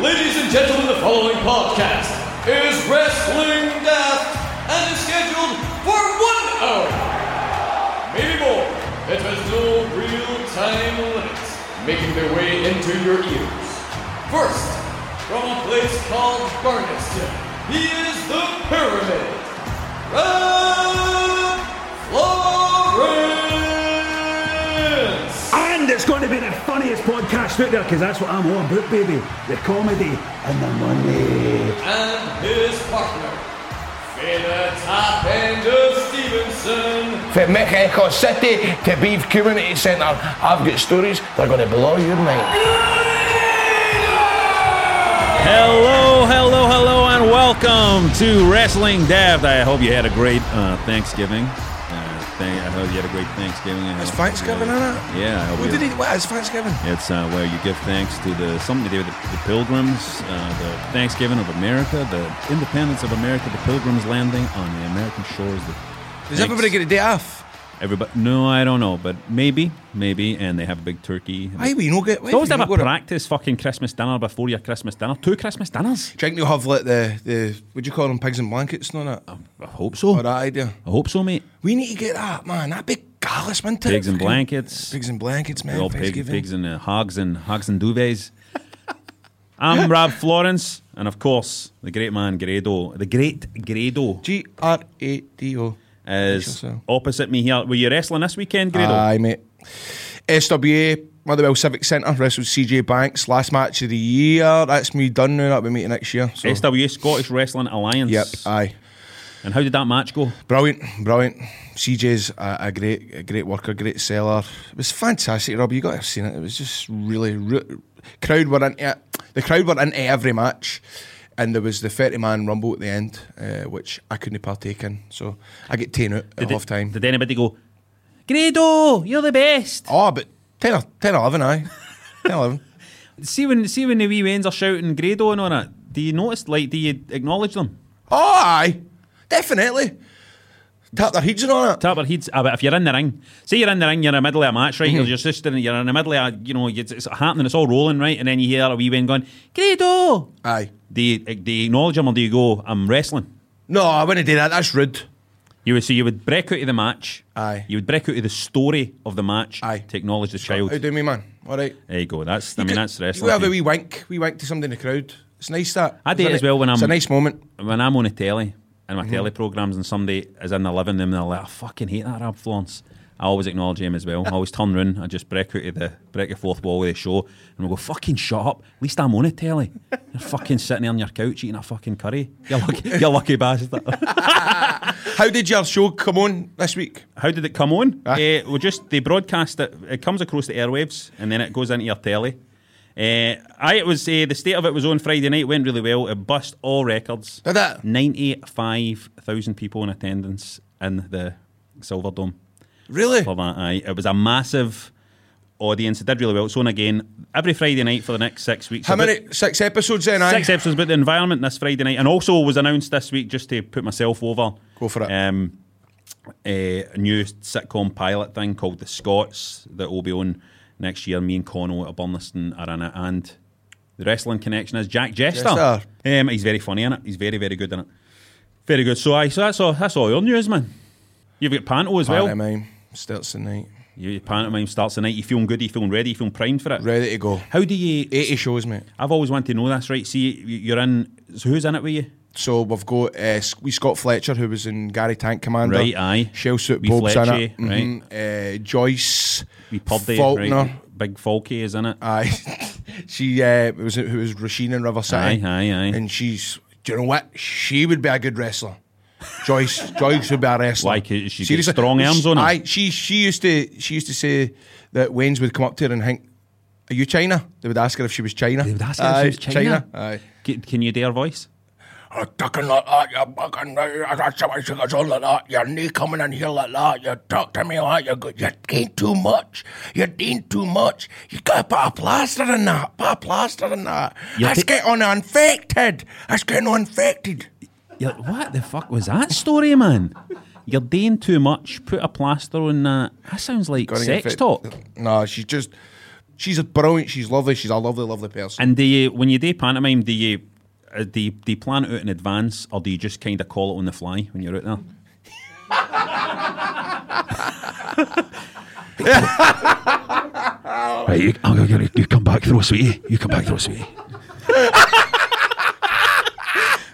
Ladies and gentlemen, the following podcast is Wrestling Daft and is scheduled for one hour. Maybe more. It has no real time limits, making their way into your ears. First, from a place called Barneston, he is the Pyramid. Red And it's going to be the funniest podcast out there because that's what I'm all about, baby. The comedy and the money. And his partner, Finn the Top End of Stevenston. From Mexico City to Beef Community Centre, I've got stories that are going to blow your mind. Hello, hello, hello, and welcome to Wrestling Daft. I hope you had a great uh, Thanksgiving. Thank, I hope you had a great Thanksgiving. It's Thanksgiving, isn't it? Yeah, I hope What you- did he? What is Thanksgiving? It's uh, where you give thanks to the something to do with the, the Pilgrims, uh, the Thanksgiving of America, the independence of America, the Pilgrims landing on the American shores. The Does everybody get a day off? Everybody? No, I don't know, but maybe, maybe, and they have a big turkey. Why we not get? Why They always we have a practice fucking Christmas dinner before your Christmas dinner. Two Christmas dinners. Do you think they'll have like the the what do you call them? Pigs and blankets and all that. I hope so. Or that idea. I hope so, mate. We need to get that man. That big gallus man. Pigs and blankets. Pigs and blankets, man. All pig, pigs and uh, hogs and hogs and duvets. I'm Rab Florence, and of course, the great man Grado, the great Grado, G R A D O. is opposite me here. Were you wrestling this weekend, Grado? Aye, mate. SWA Motherwell Civic Centre wrestled CJ Banks last match of the year. That's me done now. That'll be meeting next year. So. SWA Scottish Wrestling Alliance. Yep. Aye. And how did that match go? Brilliant, brilliant. CJ's a, a great, a great worker, great seller. It was fantastic, Rob. You got to have seen it. It was just really, re- crowd were into it. The crowd were into every match, and there was the thirty man rumble at the end, uh, which I couldn't partake in. So I get ten out at half time. did anybody go, Grado, you're the best? Oh, but 10, or- 10 11, aye. 10 11. See when see when the wee wains are shouting Grado and all that, do you notice, like, do you acknowledge them? Oh, aye. Definitely. Tap their heads all that. Tap their heads. Ah, but if you're in the ring, say you're in the ring, you're in the middle of a match, right? Mhm. You're just you're in the middle of, a, you know, it's, it's happening, it's all rolling, right? And then you hear a wee win going, Grado! Aye. Do you, do you acknowledge them or do you go, I'm wrestling? No, I wouldn't do that. That's rude. You would, so you would break out of the match. Aye. You would break out of the story of the match Aye. to acknowledge the child. How do me, man? All right. There you go. That's, I mean, could- that's You wrestling. have for a you. wee wink, wee wink to somebody in the crowd. It's nice that. I do it as well when I'm- It's a nice moment. when I'm on a telly and my Mhm. telly programs and somebody is in the living room and they're like, I fucking hate that Rab Florence. I always acknowledge him as well. I always turn round, I just break out of the break the fourth wall of the show and we go, fucking shut up. At least I'm on a telly. You're fucking sitting there on your couch eating a fucking curry. You're lucky, you're lucky bastard. How did your show come on this week? How did it come on? Uh, we just they broadcast it. It comes across the airwaves and then it goes into your telly. Uh, I it was uh, the state of it was on Friday night. Went really well. It bust all records. Did it? Ninety five thousand people in attendance in the Silver Dome. Really? For that, aye. It was a massive audience. It did really well. It's on again every Friday night for the next six weeks. How many? Six episodes then, aye? Six episodes about the environment this Friday night, and also was announced this week just to put myself over. Go for it. Um, a new sitcom pilot thing called The Scots that will be on next year. Me and Cono at Burniston are in it, and the wrestling connection is Jack Jester. Jester. Um, he's very funny in it. He's very, very good in it. Very good. So, aye, so that's all. That's all your news, man. You've got Panto as well. Pantomime starts tonight. Your pantomime starts tonight. You feeling good? You feeling ready? You feeling primed for it? Ready to go. How do you? 80 shows, mate. I've always wanted to know this, right? See, you- you're in. So who's in it with you? So we've got uh, we Scott Fletcher, who was in Gary Tank Commander. Right, aye. Shell Suit Bob's in it. Mhm. Uh, Joyce. We Purdy, Faulkner. right? Big Falky is in it. Aye. she uh, was who was Rasheen in River City. Aye, aye, aye. And she's. Do you know what? She would be a good wrestler. Joyce, Joyce would be a wrestler. Like she gets strong arms on her? Aye, she she used to she used to say that Wayne's would come up to her and think, "Are you Chyna?" They would ask her if she was Chyna. They would ask her if she was Chyna. Aye. Can, can you dare voice? I'm talking like that, you fucking, that's how I sing a song like that. You're knee coming in here like that. You talk to me like you go, you're doing too much. You're doing too much. You gotta put a plaster in that. Put a plaster in that. You're That's ta- getting infected. That's getting infected. You're, what the fuck was that story, man? You're doing too much. Put a plaster on that. That sounds like Gonna sex talk. No, she's just she's a brilliant. She's lovely. She's a lovely, lovely person. And do you, when you do pantomime, do you, uh, do you, do you plan it out in advance, or do you just kind of call it on the fly when you're out there? right, you, I'll go get it. you come back through, sweetie. You come back through, sweetie.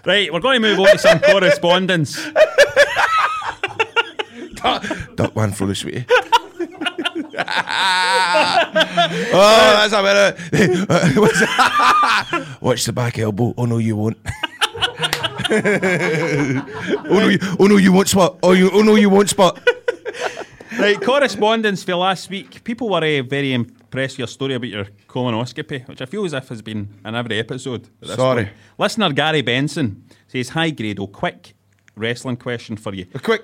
right, we're going to move on to some correspondence. Duck one the sweetie. oh, that's a better. Watch the back elbow. Oh no, you won't. oh no, you, oh no, you won't spot. Oh, you, oh no, you won't spot. Right, correspondence for last week. People were uh, very impressed with your story about your colonoscopy, which I feel as if has been in every episode. Sorry. point. Listener Gary Benson says, Hi, Grado. Quick wrestling question for you. A quick.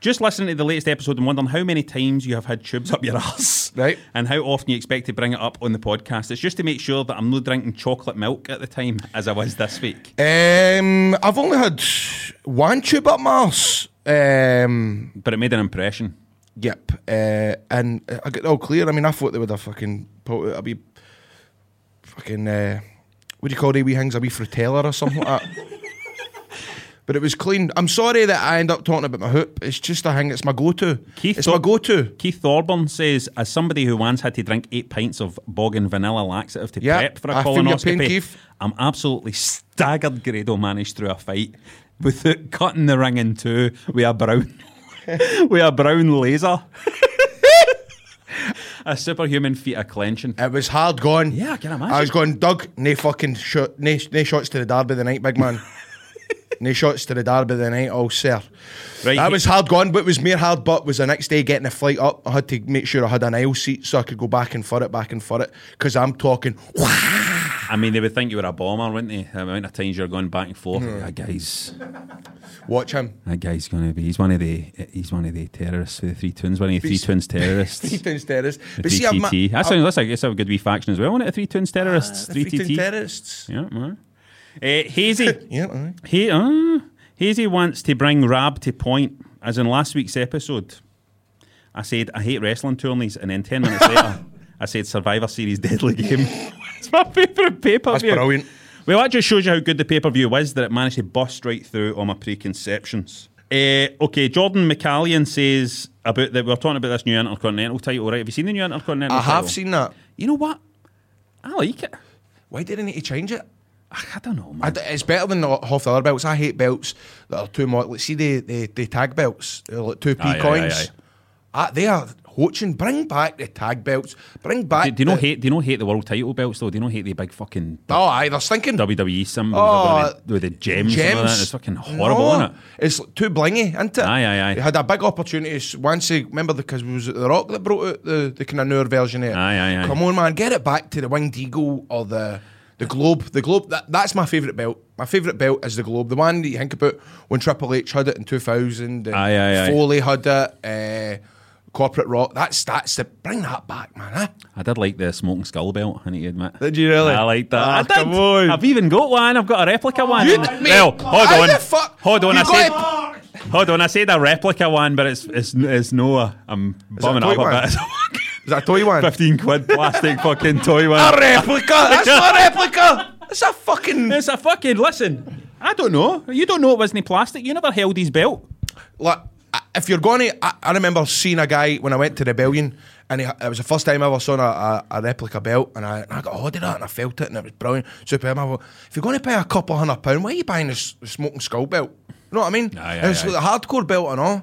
Just listening to the latest episode and wondering how many times you have had tubes up your ass. Right. And how often you expect to bring it up on the podcast. It's just to make sure that I'm not drinking chocolate milk at the time as I was this week. Um, I've only had one tube up my arse. Um, But it made an impression. Yep. Uh, and I get all clear. I mean, I thought they would have fucking put a wee fucking uh, what do you call the wee hangs, A wee frutella or something like that. But it was clean. I'm sorry that I end up talking about my hoop. It's just a thing. It's my go-to. Keith it's Thor- my go-to. Keith Thorburn says, as somebody who once had to drink eight pints of boggin vanilla laxative to Yeah, prep for a I colonoscopy, pain. I'm absolutely staggered Grado managed through a fight without cutting the ring in two with a brown, with a brown laser. a superhuman feat of clenching. It was hard going. Yeah, I can imagine. I was going, Doug, no fucking shot, no, no shots to the derby the night, big man. no shots to the derby of the night, oh sir. Right, that he- was hard going, but it was mere hard but was the next day getting a flight up. I had to make sure I had an aisle seat so I could go back and for it, back and for it. Because I'm talking, I mean, they would think you were a bomber, wouldn't they? The amount of times you're going back and forth. That guy's, watch him. that guy's going to be. He's one of the. He's one of the terrorists for the Three Twins. One of the Three Twins terrorists. Three Twins terrorists. The But see, I'm, Ah, 3TT. That sounds that's like it's a good wee faction as well, isn't it? The Three Twins terrorists. Ah, the Three Three Twin TT. terrorists. Yeah, man. Uh, Hazy. Yeah, aye. he, uh, Hazy wants to bring Rab to point, as in last week's episode. I said I hate wrestling tourneys, and then ten minutes later, I said Survivor Series Deadly Game. it's my favourite pay per That's view. brilliant. Well, that just shows you how good the pay per view was that it managed to bust right through all my preconceptions. Uh, okay, Jordan McCallion says about that. We're talking about this new Intercontinental title, right? Have you seen the new Intercontinental I title? have seen that. You know what? I like it. Why didn't he change it? I don't know, man. I d it's better than the- half the other belts. I hate belts that are too much. Like, see the, the, the tag belts, they're like two P Aye, aye, coins. aye, aye. Ah, they are hoaching. Bring back the tag belts. Bring back. do, do you know the- hate? Do you know hate the world title belts though? Do you know hate the big fucking Oh, aye, they're stinking. WWE symbols Oh, with, the, with the gems? and all that? It's fucking horrible, No, isn't it? It's too blingy, isn't it? Aye, aye, aye. They had a big opportunity once they remember because it was it The Rock that brought out the, the kind of newer version of it. Aye, aye, aye. Come on, man, get it back to the winged eagle or the the globe. The globe. That, that's my favourite belt. My favourite belt is the globe. The one that you think about when Triple H had it in two thousand. Aye, aye, aye. Foley had it. Uh, Corporate Rock. That's that's the bring that back, man. Huh? I did like the smoking skull belt. I need to admit. Did you really? I like that. Ah, I did. come on. I've even got one. I've got a replica one. You- mate, well, hold on. the fuck- Hold on. You I said. got Hold on. I said a replica one, but it's it's it's no. I'm bumming toy up a one? bit. Is that a toy one? Fifteen quid plastic fucking toy one. A replica. That's not a replica. It's a fucking. It's a fucking listen. I don't know. You don't know it wasn't plastic. You never held his belt. like I- if you're going to, I, I remember seeing a guy when I went to Rebellion, and he, it was the first time I ever saw a, a, a replica belt, and I, and I got hold of that, and I felt it, and it was brilliant. Super. I thought, if you're going to pay a couple hundred pound, why are you buying this, this smoking skull belt? You know what I mean? Aye, aye, And it's aye. like a hardcore belt and all.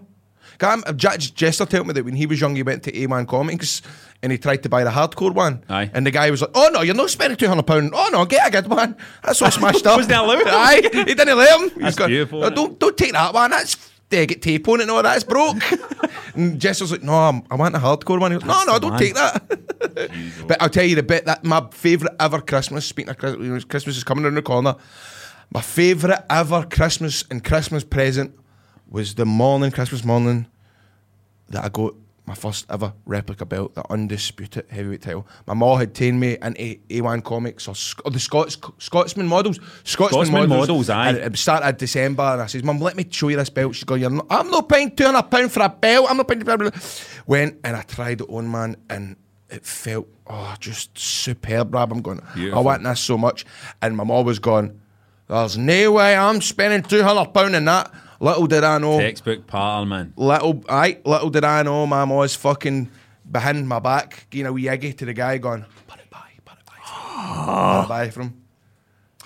Cam, Jack Jester told me that when he was young, he went to A1 Comics and he tried to buy the hardcore one. Aye. And the guy was like, "Oh no, you're not spending two hundred pound. Oh no, get a good one." That's all smashed up. Wasn't that allowed? Aye, he didn't let him. Was That's going, beautiful, "No, don't don't take that one. That's they get tape on it. No, that's broke. and Jester's like, "No, I'm, I want a hardcore one." He goes, "No, no, don't man. take that." but I'll tell you the bit that my favourite ever Christmas. Speaking of Christmas, Christmas is coming around the corner. My favourite ever Christmas and Christmas present was the morning, Christmas morning, that I got my first ever replica belt, the undisputed heavyweight title. My mom had taken me into A1 Comics or, Sc- or the Scots, Scotsman models. Scotsman, Scotsman models, aye. And it started December, and I says, Mum, let me show you this belt. She goes, You're not, I'm not paying £200 for a belt. I'm not paying. Blah, blah, blah. Went and I tried it on, man, and it felt, oh, just superb, Rob. I'm going, I want this so much. And my mom was going, There's no way I'm spending £200 in that. Little did I know. Textbook pattern, man. Little, aye, little did I know, my was fucking behind my back, giving a wee eggy to the guy, going, put it by, put it by, put it by from him.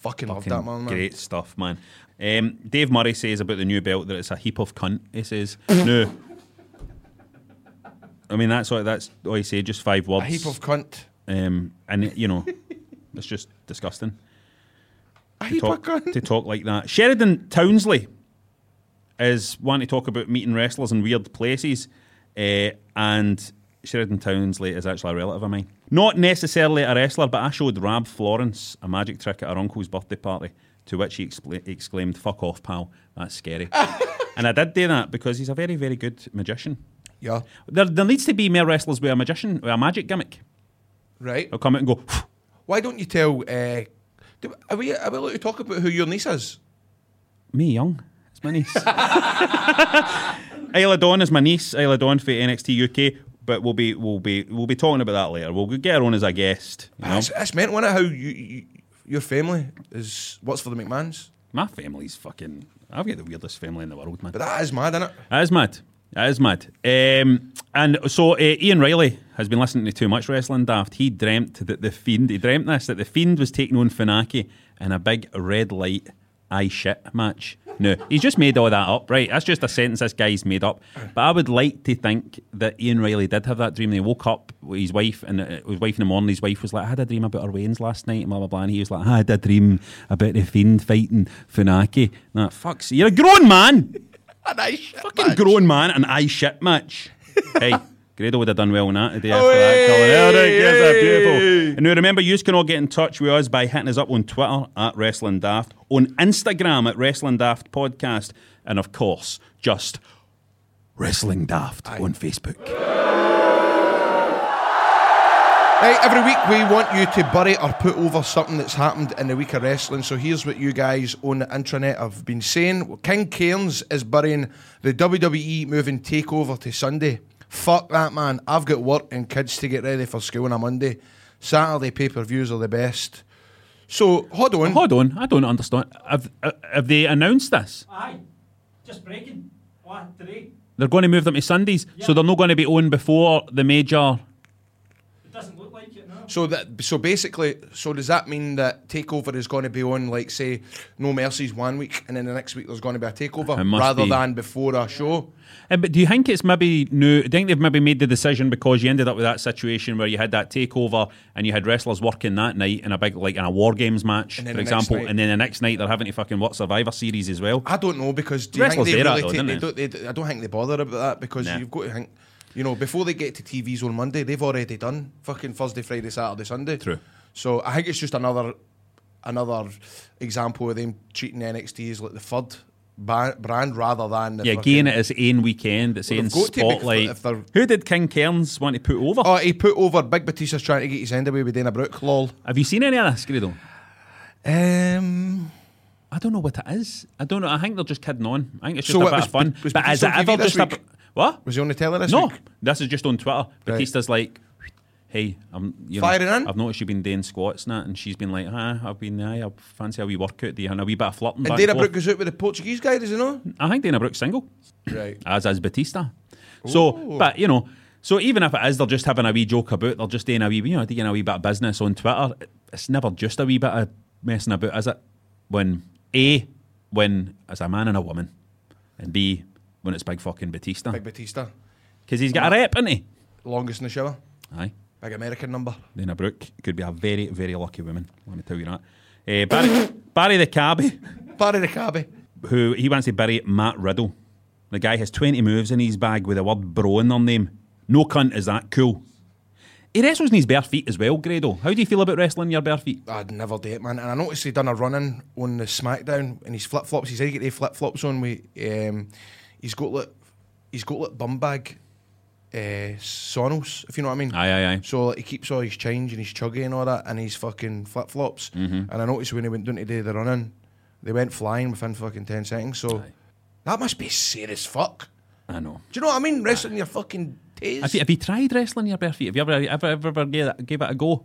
fucking love that man, man. Great stuff, man. Um, Dave Murray says about the new belt that it's a heap of cunt. He says, no. I mean, that's what that's all he said, just five words. A heap of cunt. Um, and, you know, it's just disgusting. To talk, to talk like that. Sheridan Townsley is wanting to talk about meeting wrestlers in weird places, uh, and Sheridan Townsley is actually a relative of mine. Not necessarily a wrestler, but I showed Rab Florence a magic trick at her uncle's birthday party, to which he expla- exclaimed, "Fuck off, pal! That's scary." and I did do that because he's a very, very good magician. Yeah, There, there needs to be more wrestlers with a magician, with a magic gimmick. right. They'll come out and go. Why don't you tell? Uh, do, are we are we allowed to talk about who your niece is? Me young. It's my niece. Isla Dawn is my niece. Isla Dawn for NXT UK. But we'll be we'll be we'll be talking about that later. We'll get her on as a guest. You know? That's, that's meant, wasn't it? How you, you your family is what's for the McMahons, My family's fucking. I've got the weirdest family in the world, man. but that is mad, isn't it? That is mad. That is mad. Um, and so uh, Ian Riley has been listening to too much wrestling daft. He dreamt that the Fiend, he dreamt this, that the Fiend was taking on Funaki in a big red light I shit match. No, he's just made all that up, right? That's just a sentence this guy's made up. But I would like to think that Ian Riley did have that dream. He woke up with his wife, and uh, his wife in the morning, his wife was like, I had a dream about her weightings last night, and blah, blah, blah. And he was like, I had a dream about the Fiend fighting Funaki. Nah, fuck's You're a grown man. A nice shit Fucking match. grown man, an eye shit match. hey, Grado would have done well in that the day after that colour. Oh, there it is, beautiful. And now remember, you can all get in touch with us by hitting us up on Twitter at Wrestling Daft, on Instagram at Wrestling Daft Podcast, and of course, just Wrestling Daft on Facebook. Right, every week we want you to bury or put over something that's happened in the week of wrestling. So here's what you guys on the intranet have been saying. King Cairns is burying the WWE moving takeover to Sunday. Fuck that, man. I've got work and kids to get ready for school on a Monday. Saturday pay per views are the best. So, hold on. Hold on, I don't understand. Have, have they announced this? Aye, just breaking. What today? They're going to move them to Sundays, so they're not going to be on before the major. It doesn't look like it now. So that so basically, so does that mean that takeover is going to be on like say No Mercies one week, and then the next week there's going to be a takeover rather be. than before a show? Uh, but do you think it's maybe new? Do you think they've maybe made the decision because you ended up with that situation where you had that takeover and you had wrestlers working that night in a big like in a war games match, for example, and then the next night they're having to fucking watch Survivor Series as well. I don't know because do you think Wrestlers they really though, take, they? don't, they, I don't think they bother about that because Nah. you've got to think, you know, before they get to TVs on Monday, they've already done fucking Thursday, Friday, Saturday, Sunday. True. So I think it's just another another example of them treating NXT as like the third brand rather than the Yeah, again, it is ain weekend. It's Well, they've to spotlight. Who did King Cairns want to put over? Oh, he put over Big Batista's trying to get his end away with Dana Brooke. Lol. Have you seen any of this, Grado? Um. I don't know what it is. I don't know. I think they're just kidding on. I think it's just So a bit was of fun. Was but is it ever just a? What? Was he on the telly this No, week? this is just on Twitter. Batista's like, hey, I'm you know, Firing in? I've noticed you've been doing squats and that, and she's been like, ah, I've been, aye, I fancy a wee workout. Do you and a wee bit of flirting? And back Dana Brooke goes out with the Portuguese guy, does he know? I think Dana Brooke's single, Right. as is Batista. So, but you know, so even if it is, they're just having a wee joke about, they're just doing a wee, you know, doing a wee bit of business on Twitter. It's never just a wee bit of messing about, is it? When a, when as a man and a woman, and b, when it's big fucking Batista. Big Batista, Because he's got a rep, isn't he? longest in the shower. Aye. Big American number. Dana Brooke could be a very, very lucky woman. Let me tell you that. Eh, Barry, Barry the Cabby. Barry the Cabby. who he wants to bury Matt Riddle. The guy has 20 moves in his bag with the word bro in their name. No cunt is that cool. He wrestles in his bare feet as well, Grado. How do you feel about wrestling in your bare feet? I'd never do it, man. And I noticed he done a running on the SmackDown and his flip flops. He's already got the flip flops on. With um, he's got like he's got like bum bag uh, sonos, if you know what I mean. Aye, aye, aye. So like, he keeps all his change and his chuggy and all that, and his fucking flip flops. Mm-hmm. And I noticed when he went down to do the running, they went flying within fucking ten seconds. So that must be serious fuck. I know. Do you know what I mean? Wrestling your fucking tails. Have you, have you tried wrestling your bare feet? Have you ever, ever, ever, ever gave, it, gave it a go?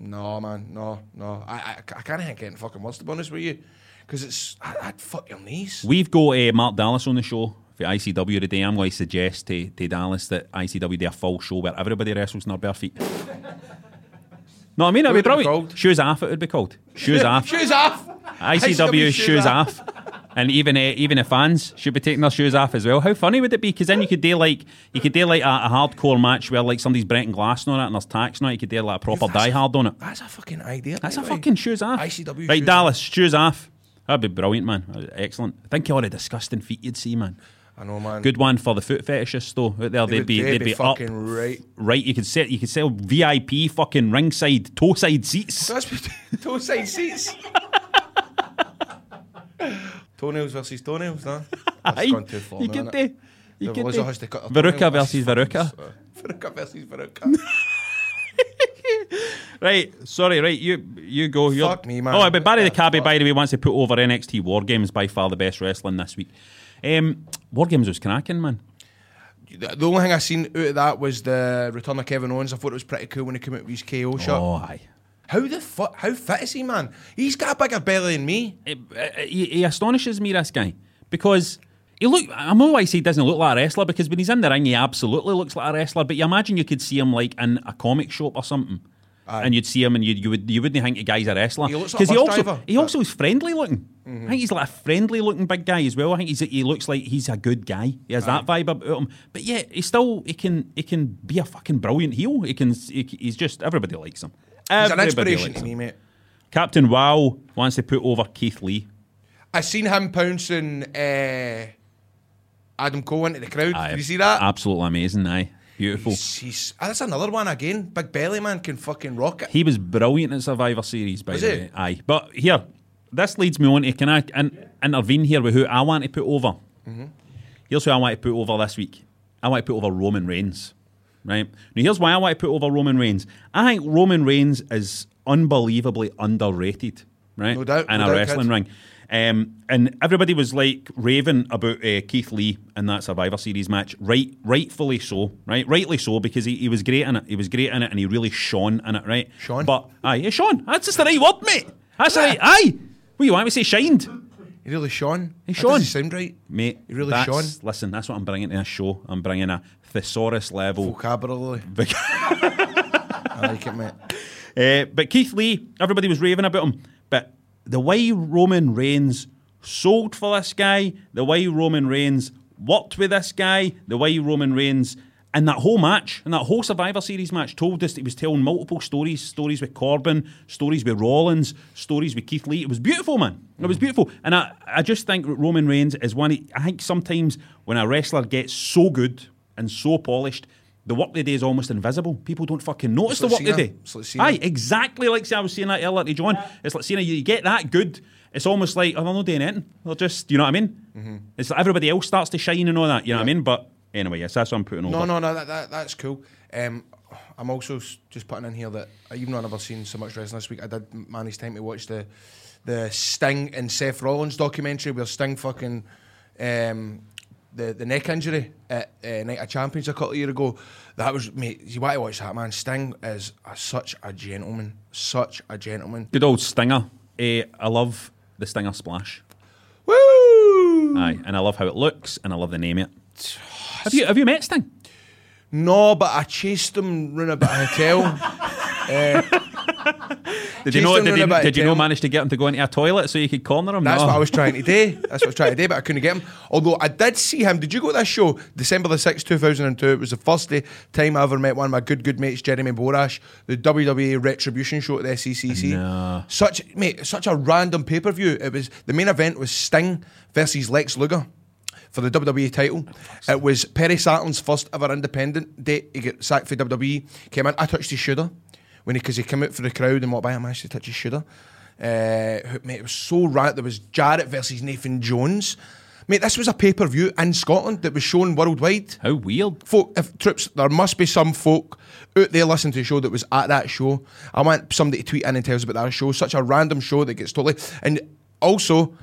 No, man, no, no. I, I, I can't think getting fucking words to be honest with you, because it's I, I'd fuck your knees. We've got uh, Mark Dallas on the show for ICW today. I'm going to suggest to, to Dallas that ICW do a full show where everybody wrestles in their bare feet. no, I mean, it would be What would it be brilliant. called? Shoes off, it would be called. Shoes off. Shoes off. ICW shoes off. And even uh, even the fans should be taking their shoes off as well. How funny would it be? Because then you could do like you could do like a, a hardcore match where like somebody's Brenton Glass on it and there's tacks on it. You could do like a proper die hard on it. That's a fucking idea. That's a by the way. fucking shoes off. ICW right, shoes Dallas, shoes off. That'd be brilliant, man. Excellent. Think of all the disgusting feet you'd see, man. I know, man. Good one for the foot fetishists, though. Out there, They they'd be they'd be be, up, right. right. You could set you could sell VIP fucking ringside toe side seats. Toe side seats. toenails versus toenails, no? That's gone too far. you now, could. You The could Veloso do. has to cut a Veruca versus Veruca. Veruca versus Veruca. Right, sorry, right, you you go. You're, Fuck me, man. Oh, but Barry the What the fuck? by the way, wants to put over NXT War Games by far the best wrestling this week. Um, War Games was cracking, man. the only thing I seen out of that was the return of Kevin Owens. I thought it was pretty cool when he came out with his KO shot. Oh, aye. How the fuck? How fit is he, man? He's got a bigger belly than me. It, uh, he, he astonishes me, this guy, because he look. I know why I say he doesn't look like a wrestler because when he's in the ring, he absolutely looks like a wrestler. But you imagine you could see him like in a comic shop or something. And you'd see him, and you you would you wouldn't think the guy's a wrestler He like he also driver, he also is friendly looking. I think he's like a friendly looking big guy as well. I think he's he looks like he's a good guy. He has that vibe about him. But yeah, he still he can he can be a fucking brilliant heel. He can he, he's just everybody likes him. He's an inspiration to me, mate. Captain Wow wants to put over Keith Lee. I seen him pouncing uh, Adam Cole into the crowd. Did you see that? Absolutely amazing, aye. Beautiful. He's, he's, ah, that's another one again. Big belly man can fucking rock it. He was brilliant in Survivor Series, by Was the he? way. Aye. But here, this leads me on to can I in, intervene here with who I want to put over? Mm-hmm. Here's who I want to put over this week. I want to put over Roman Reigns. Right? Now, here's why I want to put over Roman Reigns. I think Roman Reigns is unbelievably underrated, right? No doubt, In no a doubt, wrestling kid. ring. Um, and everybody was like raving about uh, Keith Lee in that Survivor Series match, right? Rightfully so, right? Rightly so because he, he was great in it. He was great in it, and he really shone in it, right? Shone? but aye, yeah, shone. That's just the right word, mate. That's the right. Aye, what you want me to say? Shined, He really shone. He shone. sound right. mate. He really shone. Listen, that's what I'm bringing to this show. I'm bringing a thesaurus level. Vocabulary. I like it, mate. Uh, but Keith Lee, everybody was raving about him. But the way Roman Reigns sold for this guy, the way Roman Reigns worked with this guy, the way Roman Reigns and that whole match, and that whole Survivor Series match told us that he was telling multiple stories, stories with Corbin, stories with Rollins, stories with Keith Lee. It was beautiful, man. It was beautiful. And I, I just think Roman Reigns is one, I think sometimes when a wrestler gets so good and so polished, the work they do is almost invisible. People don't fucking notice It's the like work they do. It's like Cena. Aye, exactly like I was saying that earlier to John. It's like saying you get that good, it's almost like oh, they're not doing anything. They're just, you know what I mean? Mm-hmm. It's like everybody else starts to shine and all that. You know what I mean? But anyway, yes, that's what I'm putting over. No, no, no, that, that, that's cool. Um, I'm also just putting in here that even though I've never seen so much wrestling this week, I did manage time to watch the the Sting and Seth Rollins documentary where Sting fucking um, the the neck injury at uh, Night of Champions a couple of years ago. That was mate. You want to watch that man? Sting is a, such a gentleman, such a gentleman. Good old Stinger. Eh, I love the Stinger splash. Woo! Aye, and I love how it looks, and I love the name it. Have you have you met Sting? No, but I chased him round a hotel. uh, Did you know? Did, he, did you know manage to get him to go into a toilet so you could corner him? That's No. what I was trying to do. That's what I was trying to do, but I couldn't get him. Although I did see him. Did you go to this show, December the 6th, 2002? It was the first day, time I ever met one of my good, good mates, Jeremy Borash, the WWA Retribution show at the SECC. No. Such, mate, such a random pay per view. It was The main event was Sting versus Lex Luger. For the WWA title, it was Perry Saturn's first ever independent date. He got sacked for WWE. Came in, I touched his shoulder when he because he came out for the crowd and walked by. I managed to touch his shoulder. Uh, mate, it was so right. There was Jarrett versus Nathan Jones. Mate, this was a pay per view in Scotland that was shown worldwide. How weird. Folk, if troops, there must be some folk out there listening to the show that was at that show. I want somebody to tweet in and tell us about that show. Such a random show that gets totally. And also,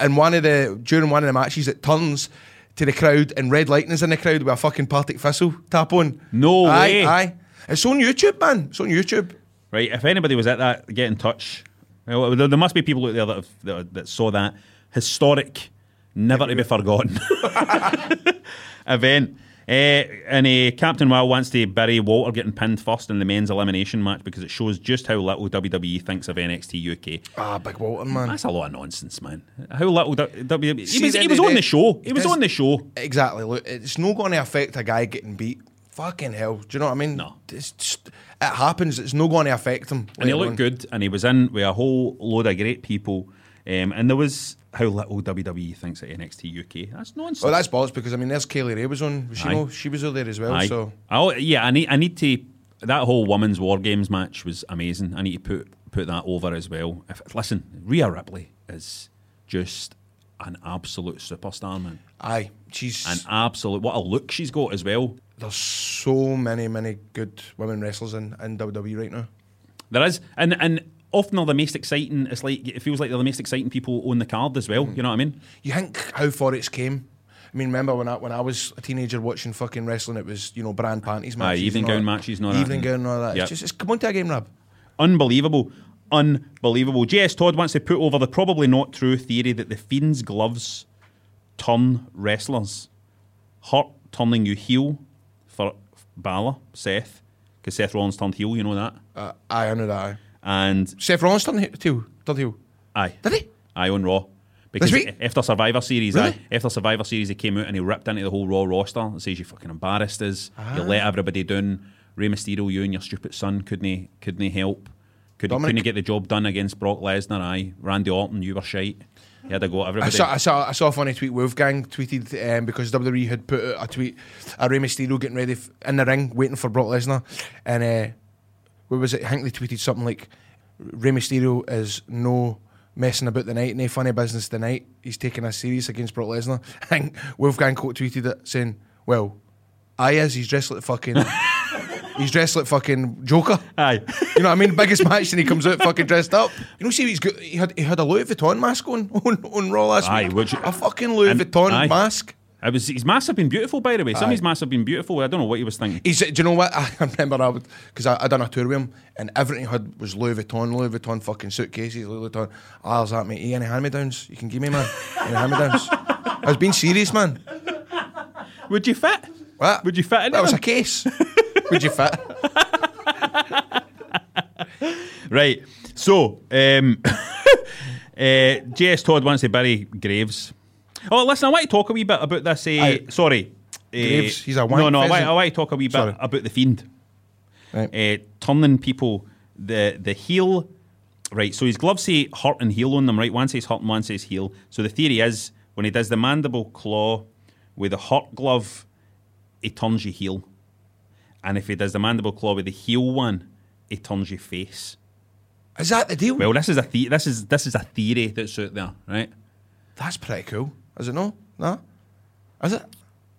in one of the during one of the matches, it turns to the crowd and Red Lightning's in the crowd with a fucking Partick Thistle tap on. No aye, way. Aye, it's on YouTube, man. It's on YouTube. Right, if anybody was at that, get in touch. Well, there, there must be people out there that, have, that, that saw that historic, never to be forgotten event. Uh, and uh, Captain Wow wants to bury Walter getting pinned first in the men's elimination match because it shows just how little WWE thinks of NXT UK. Ah, Big Walter, man. That's a lot of nonsense, man. How little WWE. He was, he was on the show. He was on the show. Exactly. Look, it's not going to affect a guy getting beat. Fucking hell. Do you know what I mean? No. It's just, it happens. It's not going to affect him. and he looked on. good, and he was in with a whole load of great people. Um, and there was how little WWE thinks at NXT UK. That's nonsense. Well, that's bollocks because I mean, there's Kay Lee Ray was on. She Aye. know she was over there as well. Aye. So Oh yeah, I need I need to. That whole women's war games match was amazing. I need to put put that over as well. If, listen, Rhea Ripley is just an absolute superstar, man. aye, she's An absolute what a look she's got as well. There's so many many good women wrestlers in, in WWE right now. There is, and and often they're the most exciting. It's like it feels like they're the most exciting people on the card as well. Hmm. You know what I mean? You think how far it's came. I mean, remember when I when I was a teenager watching fucking wrestling? It was you know brand panties matches, evening and all gown matches all evening gown and all that. Yep. It's just it's come on to a game, Rab. Unbelievable. Unbelievable. JS Todd wants to put over the probably not true theory that the Fiend's gloves turn wrestlers. Hurt turning you heel for Balor, Seth, because Seth Rollins turned heel, you know that? Uh, aye, I know that. Aye. And Seth Rollins turned he- heel. Turned heel. aye. Did he? Aye, on Raw. Because week? after Survivor Series, Really? aye, after Survivor Series, he came out and he ripped into the whole Raw roster and says you fucking embarrassed us. You Ah. let everybody down. Rey Mysterio, you and your stupid son couldn't couldn't help. Could, Dominic? couldn't get the job done against Brock Lesnar. Aye, Randy Orton, you were shite. He had to go at I everybody. saw, I saw I saw a funny tweet. Wolfgang tweeted um, because WWE had put out a tweet, a Rey Mysterio getting ready f- in the ring, waiting for Brock Lesnar, and uh, what was it? I think they tweeted something like, "Rey Mysterio is no messing about the night, no funny business tonight. He's taking us serious against Brock Lesnar." I think Wolfgang quote tweeted it saying, "Well, I is. He's dressed like fucking." He's dressed like fucking Joker. Aye. You know what I mean? Biggest match and he comes out fucking dressed up. You know, see, he's got, he had he had a Louis Vuitton mask on on, on Raw last Aye, week. which- a fucking Louis Vuitton aye. mask. It was his mask have been beautiful, by the way. Some of his masks have been beautiful. I don't know what he was thinking. He's, do you know what? I remember I would because I, I done a tour with him and everything had was Louis Vuitton, Louis Vuitton fucking suitcases, Louis Vuitton. I was like, mate, "Eh, any hand me downs you can give me, man. Any hand me downs. I was being serious, man. Would you fit? What? Would you fit in That was a case. Would you fit? Right. So, um, uh, JS Todd wants to bury Graves. Oh, listen, I want to talk a wee bit about this. Uh, Aye. sorry. Uh, Graves, he's a No, no, I want. I want to talk a wee bit Sorry. about the Fiend. Right. Uh, turning people, the the heel. Right, so his gloves say hurt and heel on them, right? One says hurt and one says heel. So the theory is when he does the mandible claw with a hurt glove, he turns you heel. And if he does the mandible claw with the heel one, he turns your face. Is that the deal? Well, this is a the- this is this is a theory that's out there, right? That's pretty cool. Is it no? No? Is it?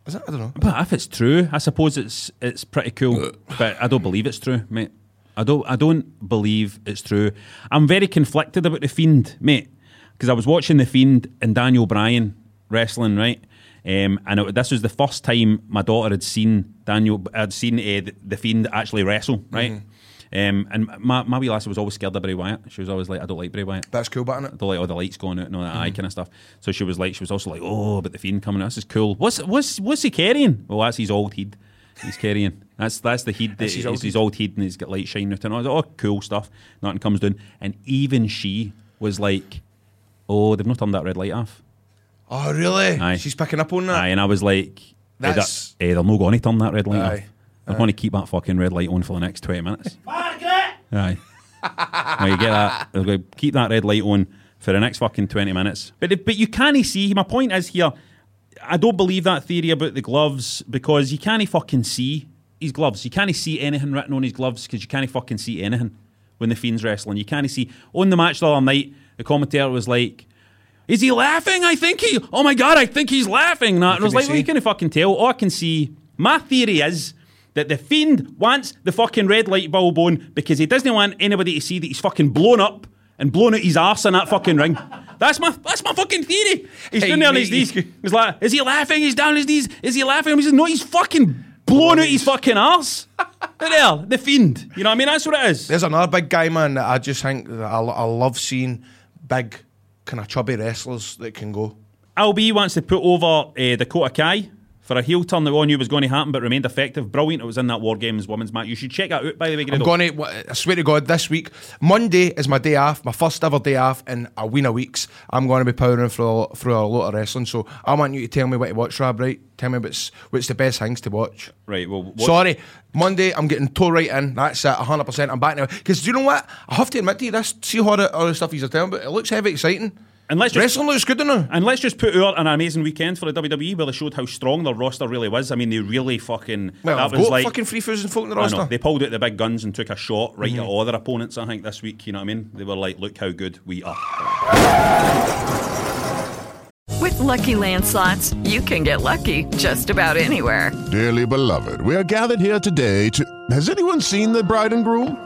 Is it? I don't know. But if it's true, I suppose it's it's pretty cool. but I don't believe it's true, mate. I don't I don't believe it's true. I'm very conflicted about the Fiend, mate, because I was watching the Fiend and Daniel Bryan wrestling, right? Um, and it, this was the first time my daughter had seen Daniel, had seen uh, the, Fiend actually wrestle, right? Um, and my, my wee lassie was always scared of Bray Wyatt. She was always like, I don't like Bray Wyatt. That's cool, but it? the like all the lights going out and all that eye kind of stuff. So she was like, she was also like, oh, but the fiend coming out, this is cool. What's what's what's he carrying? Well, that's his old head. He's carrying That's that's the heat. That's That, his old his heat. old heat, and he's got light shining out. And I was like, oh, cool stuff. Nothing comes down, and even she was like, "Oh, they've not turned that red light off." Oh, really? Aye. She's picking up on that. Aye, and I was like, eh, That's- that- eh, they're not going to turn that red light Aye. off. They're going to keep that fucking red light on for the next 20 minutes. Margaret! Aye. now you get that. They're going to keep that red light on for the next fucking 20 minutes. But, but you can't see. My point is here, I don't believe that theory about the gloves because you can't fucking see his gloves. You can't see anything written on his gloves because you can't fucking see anything when the Fiend's wrestling. You can't see. On the match the other night, the commentator was like, is he laughing? I think he. Oh my god, I think he's laughing. And I was can like, you well, you see? can't fucking tell. All I can see. My theory is that the fiend wants the fucking red light bulb on because he doesn't want anybody to see that he's fucking blown up and blown out his arse in that fucking ring. That's my that's my fucking theory. He's Hey, down there on his knees. He's like, is he laughing? He's down on his knees. Is he laughing? He says, no, he's fucking blown out his fucking arse. there, the fiend. You know what I mean? That's what it is. There's another big guy, man, that I just think that I, I love seeing big, kind of chubby wrestlers that can go. LB wants to put over uh, Dakota Kai for a heel turn that we all knew was going to happen but remained effective. Brilliant. It was in that War Games women's match. You should check that out, by the way. I'm going to, I swear to God, this week, Monday is my day off, my first ever day off in a ween of weeks. I'm going to be powering through a, lot- through a lot of wrestling. So I want you to tell me what to watch, Rob, right? Tell me what's, what's the best things to watch. Right, well, what- Sorry, Monday, I'm getting toe right in. That's it, 100%. I'm back now. Because do you know what? I have to admit to you, this, see all the, all the stuff he's telling about, it looks heavy exciting. And let's just- Wrestling looks good now. And let's just put out an amazing weekend for the WWE where they showed how strong their roster really was. I mean, they really fucking. Well, that I've was got like. fucking 3,000 folk in the roster. know. They pulled out the big guns and took a shot right Mhm. at all their opponents, I think, this week. You know what I mean? They were like, look how good we are. With Lucky Land slots, you can get lucky just about anywhere. Dearly beloved, we are gathered here today to. Has anyone seen the bride and groom?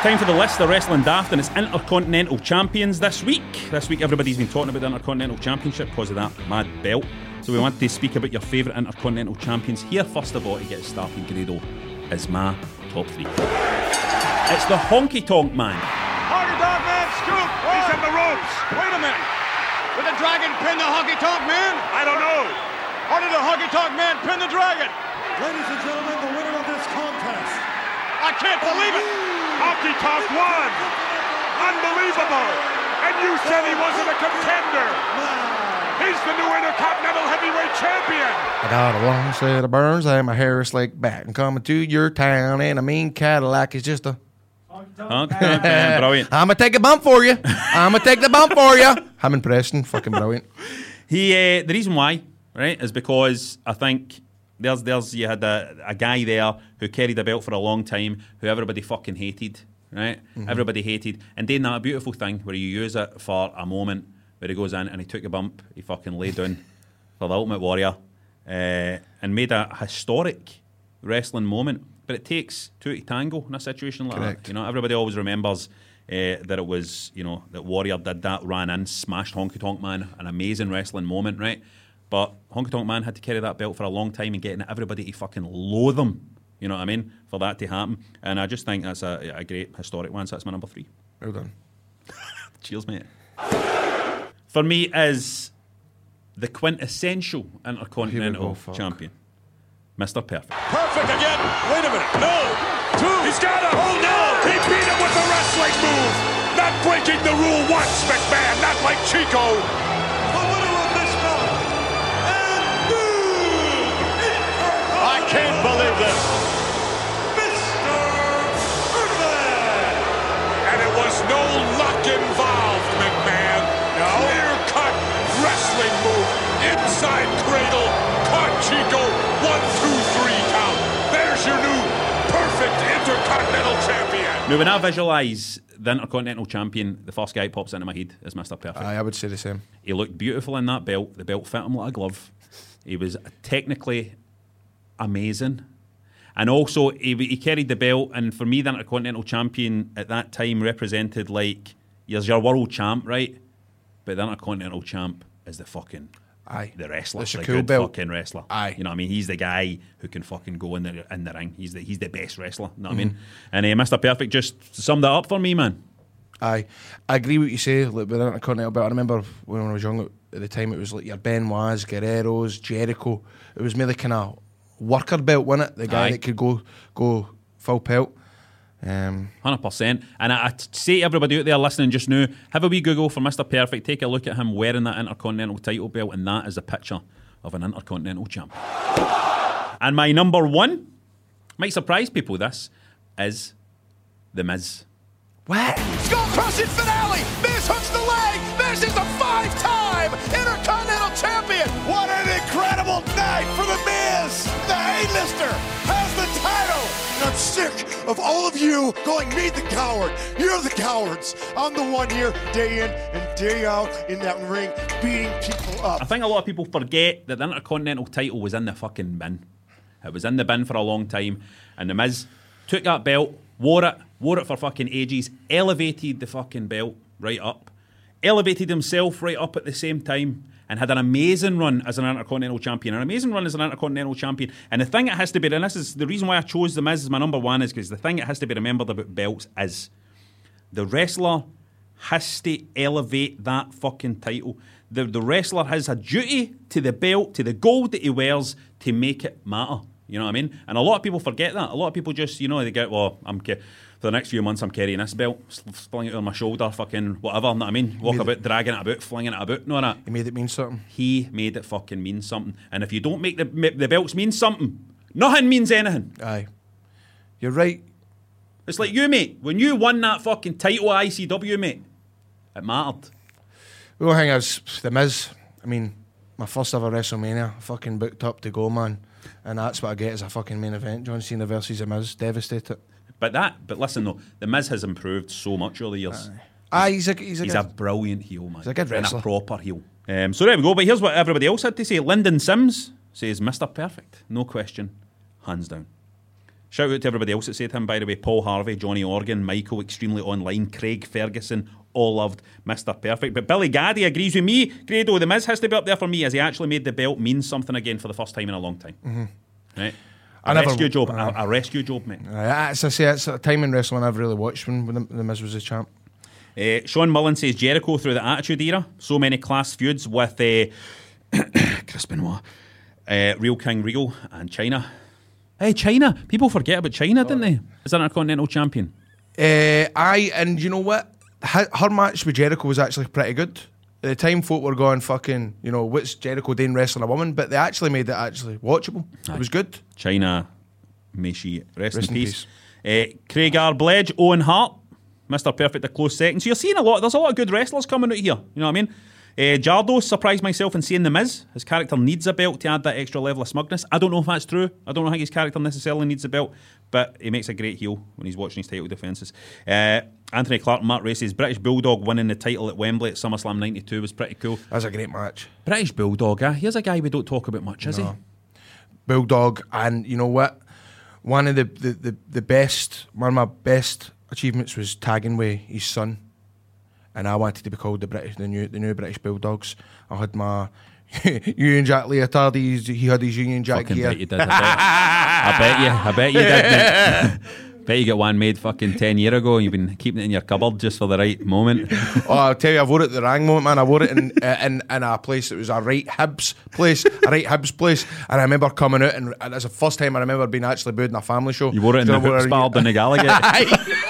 It's time for the list of wrestling daft and it's Intercontinental Champions this week. This week, everybody's been talking about the Intercontinental Championship because of that mad belt. So we want to speak about your favourite Intercontinental Champions. Here, first of all, to get us started, Grado, is my top three. It's the Honky Tonk Man. Honky Tonk Man scoop. He's in the ropes. Wait a minute. Did the dragon pin the Honky Tonk Man? I don't know. Or did the Honky Tonk Man pin the dragon? Ladies and gentlemen, the winner of this contest. I can't believe it. Honky Tonk won. Unbelievable. And you said he wasn't a contender. He's the new Intercontinental Heavyweight Champion. I got a long set of burns and my hair is slicked back. And coming to your town and a mean Cadillac is just a. Honky Tonk Man, brilliant. I'm gonna take a bump for you. I'm gonna take the bump for you. Him and Preston, fucking brilliant. He, uh, the reason why, right, is because I think there's, there's, you had a, a guy there who carried a belt for a long time, who everybody fucking hated, right? Mhm. Everybody hated, and then that beautiful thing where you use it for a moment where he goes in and he took a bump, he fucking laid down for the Ultimate Warrior, uh, and made a historic wrestling moment. But it takes two to tango in a situation like Correct. that. You know, everybody always remembers uh, that it was, you know, that Warrior did that, ran in, smashed Honky Tonk Man, an amazing wrestling moment, right? But Honky Tonk Man had to carry that belt for a long time and getting everybody to fucking loathe him. You know what I mean? For that to happen. And I just think that's a, a great historic one. So that's my number three. Well done. Cheers, mate. For me, is the quintessential Intercontinental fuck. Champion, Mr. Perfect. Perfect again. Wait a minute. No. Two. He's got him. Oh, no. He beat him with the wrestling move. Not breaking the rule once, McMahon. Not like Chico. Can't believe this. Mr. Irvin! And it was no luck involved, McMahon. No. Clear-cut wrestling move. Inside cradle. Caught Chico. One, two, three count. There's your new perfect Intercontinental Champion. Now, when I visualise the Intercontinental Champion, the first guy pops into my head is Mr. Perfect. Aye, I would say the same. He looked beautiful in that belt. The belt fit him like a glove. He was technically amazing. And also, he, he carried the belt, and for me, the Intercontinental Champion at that time represented like, you're your world champ, right? But the Intercontinental Champ is the fucking Aye. the wrestler, the cool good belt. fucking wrestler. Aye. you know what I mean. He's the guy who can fucking go in the in the ring. He's the he's the best wrestler. You know what I Mm-hmm. mean? And uh, Mr. Perfect just summed that up for me, man. Aye, I agree with what you say. Like, with the Intercontinental belt, I remember when I was young at the time, it was like your Benoit's, Guerrero's, Jericho. It was merely kind of worker belt, wasn't it? The guy Aye. that could go go full pelt. Um, Hundred percent. And I, I t- say to everybody out there listening just now, have a wee Google for Mr. Perfect. Take a look at him wearing that Intercontinental title belt, and that is a picture of an Intercontinental champ. And my number one might surprise people. This is the Miz. what? Skull crushing finale. Miz hooks the leg. Miz is the five-time Intercontinental sick of all of you going, meet the coward. You're the cowards. I'm the one here day in and day out in that ring beating people up. I think a lot of people forget that the Intercontinental title was in the fucking bin. It was in the bin for a long time, and the Miz took that belt, wore it, wore it for fucking ages, elevated the fucking belt right up, elevated himself right up at the same time, and had an amazing run as an Intercontinental Champion. An amazing run as an Intercontinental Champion. And the thing it has to be, and this is the reason why I chose the Miz as my number one, is because the thing it has to be remembered about belts is the wrestler has to elevate that fucking title. The, the wrestler has a duty to the belt, to the gold that he wears, to make it matter. You know what I mean? And a lot of people forget that. A lot of people just, you know, they get, well, I'm ca- for the next few months, I'm carrying this belt, sl- flinging it on my shoulder, fucking whatever. Know what I mean? Walk about, dragging it about, flinging it about. No, that. He made it mean something. He made it fucking mean something. And if you don't make the the belts mean something, nothing means anything. Aye, you're right. It's like you, mate. When you won that fucking title at ICW, mate, it mattered. The only thing is, the Miz. I mean, my first ever WrestleMania, fucking booked up to go, man. And that's what I get as a fucking main event. John Cena versus the Miz, devastated. But that, but listen though, the Miz has improved so much over the years. Ah, he's a he's a, He's good- a brilliant heel, man. He's a good and wrestler. a proper heel. Um, so there we go. But here's what everybody else had to say. Lyndon Sims says, "Mr. Perfect, no question, hands down." Shout out to everybody else that said him, by the way. Paul Harvey, Johnny Organ, Michael, extremely online, Craig Ferguson, all loved Mr. Perfect. But Billy Gaddy agrees with me. Grado, the Miz has to be up there for me as he actually made the belt mean something again for the first time in a long time. Mhm. Right? I A never- rescue job, uh, a, a rescue job, mate. As I say, it's a time in wrestling I've really watched when, when the, the Miz was a champ. Uh, Sean Mullen says Jericho through the Attitude Era. So many class feuds with uh, Chris Benoit, uh, Real King Regal, and Chyna. Hey, Chyna. People forget about Chyna, didn't they? As an Intercontinental Champion. Uh, aye, and you know what? Her, her match with Jericho was actually pretty good. At the time, folk were going fucking, you know, what's Jericho Dane wrestling a woman? But they actually made it actually watchable. It was good. Chyna, may she rest, Rest in in peace. Uh, Craig R. Bledge, Owen Hart, Mr. Perfect, a close second. So you're seeing a lot. There's a lot of good wrestlers coming out here. You know what I mean? Uh, Grado surprised myself in seeing the Miz. His character needs a belt to add that extra level of smugness. I don't know if that's true. I don't know how his character necessarily needs a belt, but he makes a great heel when he's watching his title defences. Uh, Anthony Clark, and Mark Race's British Bulldog winning the title at Wembley at SummerSlam '92 was pretty cool. That was a great match. British Bulldog, eh? Here's a guy we don't talk about much, is he? Bulldog, and you know what? One of the, the, the, the best, one of my best achievements was tagging with his son, and I wanted to be called the British, the new, the new British Bulldogs. I had my Union Jack leotard. He, he had his Union Jack Fucking gear. bet you did. I bet, I bet you. I bet you did. Bet you got one made fucking ten year ago. and You've been keeping it in your cupboard just for the right moment. oh, I'll tell you, I wore it at the wrong moment, man. I wore it in uh, in, in a place that was a right Hibs place, a right Hibs place. And I remember coming out, and, and that's the first time I remember being actually booed in a family show. You wore it in the hoops bar down the Gallagher.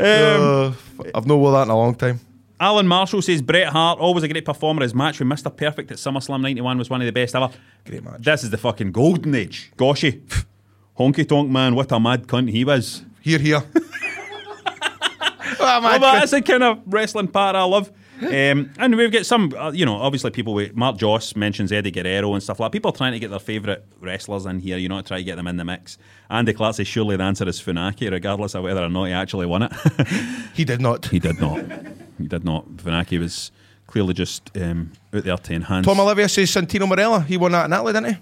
Uh, I've not wore that in a long time. Alan Marshall says Bret Hart, always a great performer. His match with Mr. Perfect at SummerSlam 91 was one of the best ever. Great match. This is the fucking golden age. Goshy. Honky tonk man, what a mad cunt he was. Here, here. Well, that's the kind of wrestling part I love. Um, and we've got some, uh, you know, obviously people with Mark Joss mentions Eddie Guerrero and stuff like that. People trying to get their favourite wrestlers in here, you know, try to get them in the mix. Andy Clark says surely the answer is Funaki, regardless of whether or not he actually won it. he did not. He did not. He did not. Funaki was clearly just um, out there to enhance. Tom Olivia says Santino Marella. He won that in Italy, didn't he?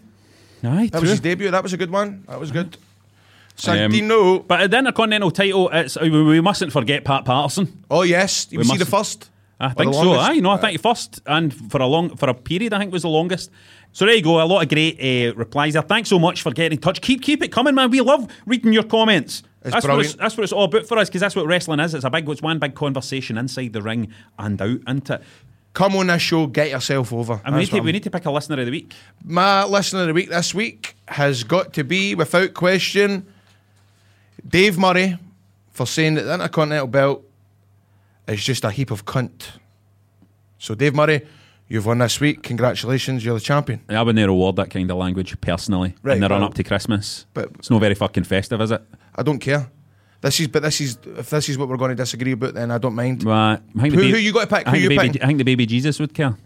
Aye, That was his debut. That was a good one. That was good. Um, Santino. but at the Intercontinental title, it's uh, we, mustn't forget Pat Patterson. Oh yes, you see the first. I think so. longest? Aye, no, I think first and for a long for a period, I think was the longest. So there you go. A lot of great uh, replies there. Thanks so much for getting in touch. Keep keep it coming, man. We love reading your comments. It's that's what it's, that's what it's all about for us because that's what wrestling is. It's a big, it's one big conversation inside the ring and out into it. Come on this show, get yourself over. And we need, to, we need to pick a listener of the week. My listener of the week this week has got to be, without question, Dave Murray for saying that the Intercontinental Belt is just a heap of cunt. So, Dave Murray, you've won this week. Congratulations, you're the champion. I wouldn't reward that kind of language personally Right, in the run up to Christmas. but- it's not very fucking festive, is it? I don't care. This is, but this is, if this is what we're going to disagree about, then I don't mind. Right. Who- who you got to pick? I Who think, you the baby. I think the baby Jesus would care.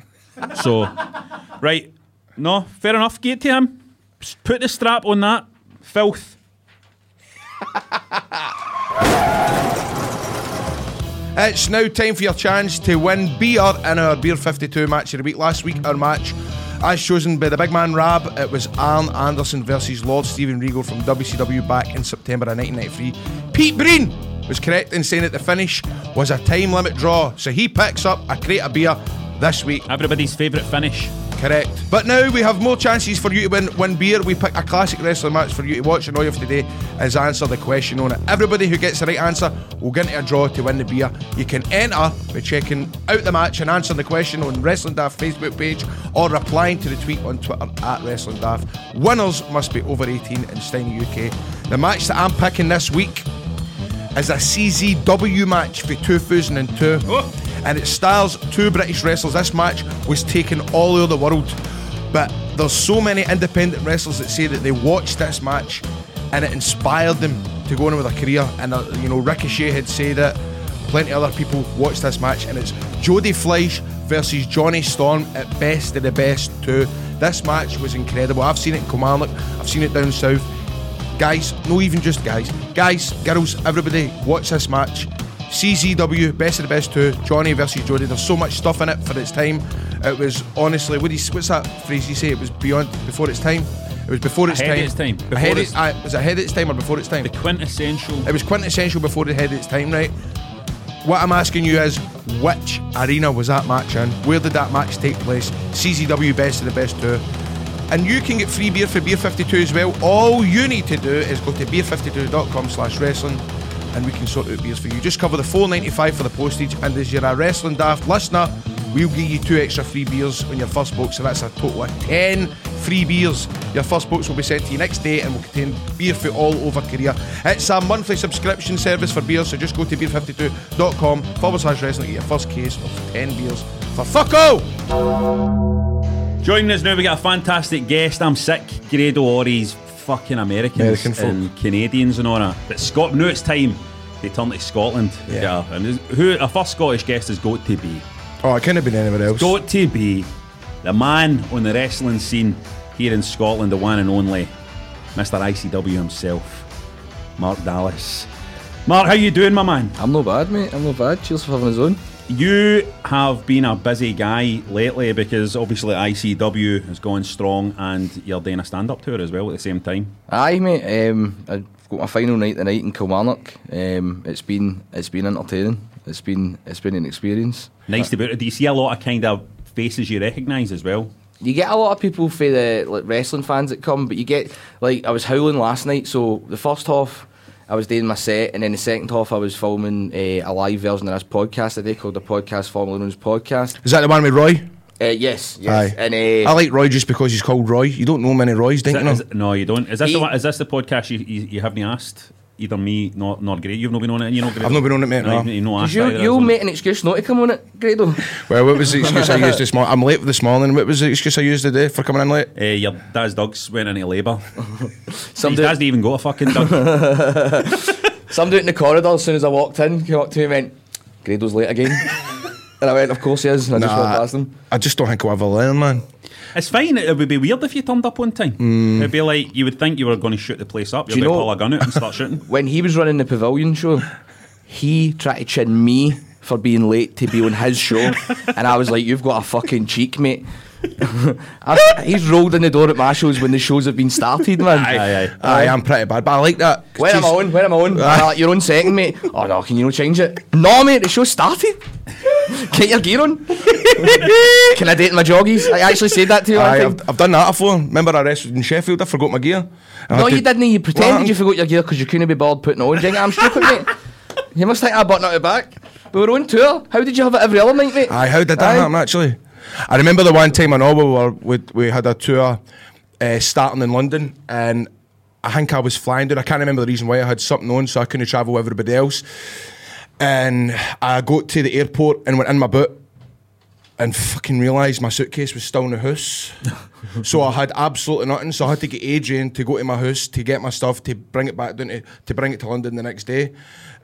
so, right. No, fair enough. Get to him. Put the strap on that filth. It's now time for your chance to win beer in our Beer 52 match of the week. Last week, our match, as chosen by the big man Rab, it was Arn Anderson versus Lord Steven Regal from WCW back in September of 1993. Pete Breen was correct in saying that the finish was a time limit draw, so he picks up a crate of beer this week. Everybody's favourite finish. Correct. But now we have more chances for you to win, win beer. We pick a classic wrestling match for you to watch, and all you have to do is answer the question on it. Everybody who gets the right answer will get into a draw to win the beer. You can enter by checking out the match and answering the question on Wrestling Daft Facebook page or replying to the tweet on Twitter at Wrestling Daft. Winners must be over 18 in Stein UK. The match that I'm picking this week is a CZW match for 2002. And it stars two British wrestlers. This match was taken all over the world. But there's so many independent wrestlers that say that they watched this match and it inspired them to go on with a career. And, uh, you know, Ricochet had said it. Plenty of other people watched this match. And it's Jody Fleisch versus Johnny Storm at best of the best too. This match was incredible. I've seen it in Kilmarnock. I've seen it down south guys, no even just guys, guys, girls, everybody, watch this match. CZW, best of the best two, Johnny versus Jody. There's so much stuff in it for its time. It was honestly, what do you, what's that phrase you say? It was beyond, before its time. It was before its Ahead of time. its time. Before Ahead its- it, aye, was it ahead of its time or before its time? The quintessential. It was quintessential before the head of its time, right? What I'm asking you is, which arena was that match in? Where did that match take place? CZW best of the best two. And you can get free beer for Beer 52 as well. All you need to do is go to beer52.com slash wrestling and we can sort out beers for you. Just cover the 4.95 for the postage and as you're a Wrestling Daft listener, we'll give you two extra free beers on your first box, so that's a total of 10 free beers. Your first box will be sent to you next day and will contain beer for all over Korea. It's a monthly subscription service for beers, so just go to beer52.com forward slash wrestling to get your first case of 10 beers for fuck all! Joining us now, we got a fantastic guest. I'm sick. Grado Ori's fucking Americans American and Canadians and all that. But Scott, now it's time they turn to Scotland. Yeah. And who our first Scottish guest has got to be? Oh, it couldn't have been anywhere else. Got to be the man on the wrestling scene here in Scotland, the one and only Mr. ICW himself, Mark Dallas. Mark, how you doing, my man? I'm not bad, mate. I'm not bad. Cheers for having us on. You have been a busy guy lately because obviously ICW has gone strong and you're doing a stand up tour as well at the same time. Aye, mate. Um, I've got my final night tonight in Kilmarnock. Um, it's been it's been entertaining. It's been it's been an experience. Nice to be. Do you see a lot of kind of faces you recognise as well? You get a lot of people for the like wrestling fans that come, but you get like I was howling last night. So the first half, I was doing my set, and then the second half, I was filming uh, a live version of this podcast today called the podcast formerly known as podcast. Is that the one with Roy? Uh, yes, yes. Aye. And uh, I like Roy just because he's called Roy. You don't know many Roys, don't Is you know? is- no, you don't. Is this He- the one, is this the podcast you, you, you haven't asked either me nor nor Gray? You've not been on it, and you know Gray. I've not been on it, mate, no. you've, you've not you, you'll make an excuse not to come on it, Grado. Well, what was the excuse I used this morning? I'm late this morning. What was the excuse I used today for coming in late? Uh, your dad's dogs went into labour. Some His do- dad's not even got a fucking dog. Somebody out in the corridor, as soon as I walked in, came up to me and went, Grado's late again. and I went, Of course he is. And I just walked past him. I just don't think I'll ever learn, man. It's fine. It would be weird if you turned up on time. It'd be like you would think you were going to shoot the place up. You'd you be know- pull a gun out and start shooting. When he was running the pavilion show, he tried to chin me for being late to be on his show, and I was like, "You've got a fucking cheek, mate." I, he's rolled in the door at my shows when the shows have been started, man. Aye, aye. Aye, I'm pretty bad, but I like that. Where am I on? Where am I on? Aye. Uh, you're on second, mate. Oh no, can you not change it? No, mate, the show started. Get your gear on. can I date my joggies? I actually said that to you. Aye. I've, I've done that before. Remember I wrestled in Sheffield, I forgot my gear. I No, you to- didn't. You pretended What? you forgot your gear because you couldn't be bothered putting on. Think I'm stupid, mate? You must think I button out of the back. We were on tour. How did you have it every other night, mate? Aye, how did that Aye. happen actually? I remember the one time I know we were we, we had a tour uh, starting in London and I think I was flying there. I can't remember the reason why I had something on, so I couldn't travel with everybody else. And I got to the airport and went in my boot and fucking realised my suitcase was still in the house. so I had absolutely nothing. So I had to get Adrian to go to my house to get my stuff to bring it back down to, to bring it to London the next day.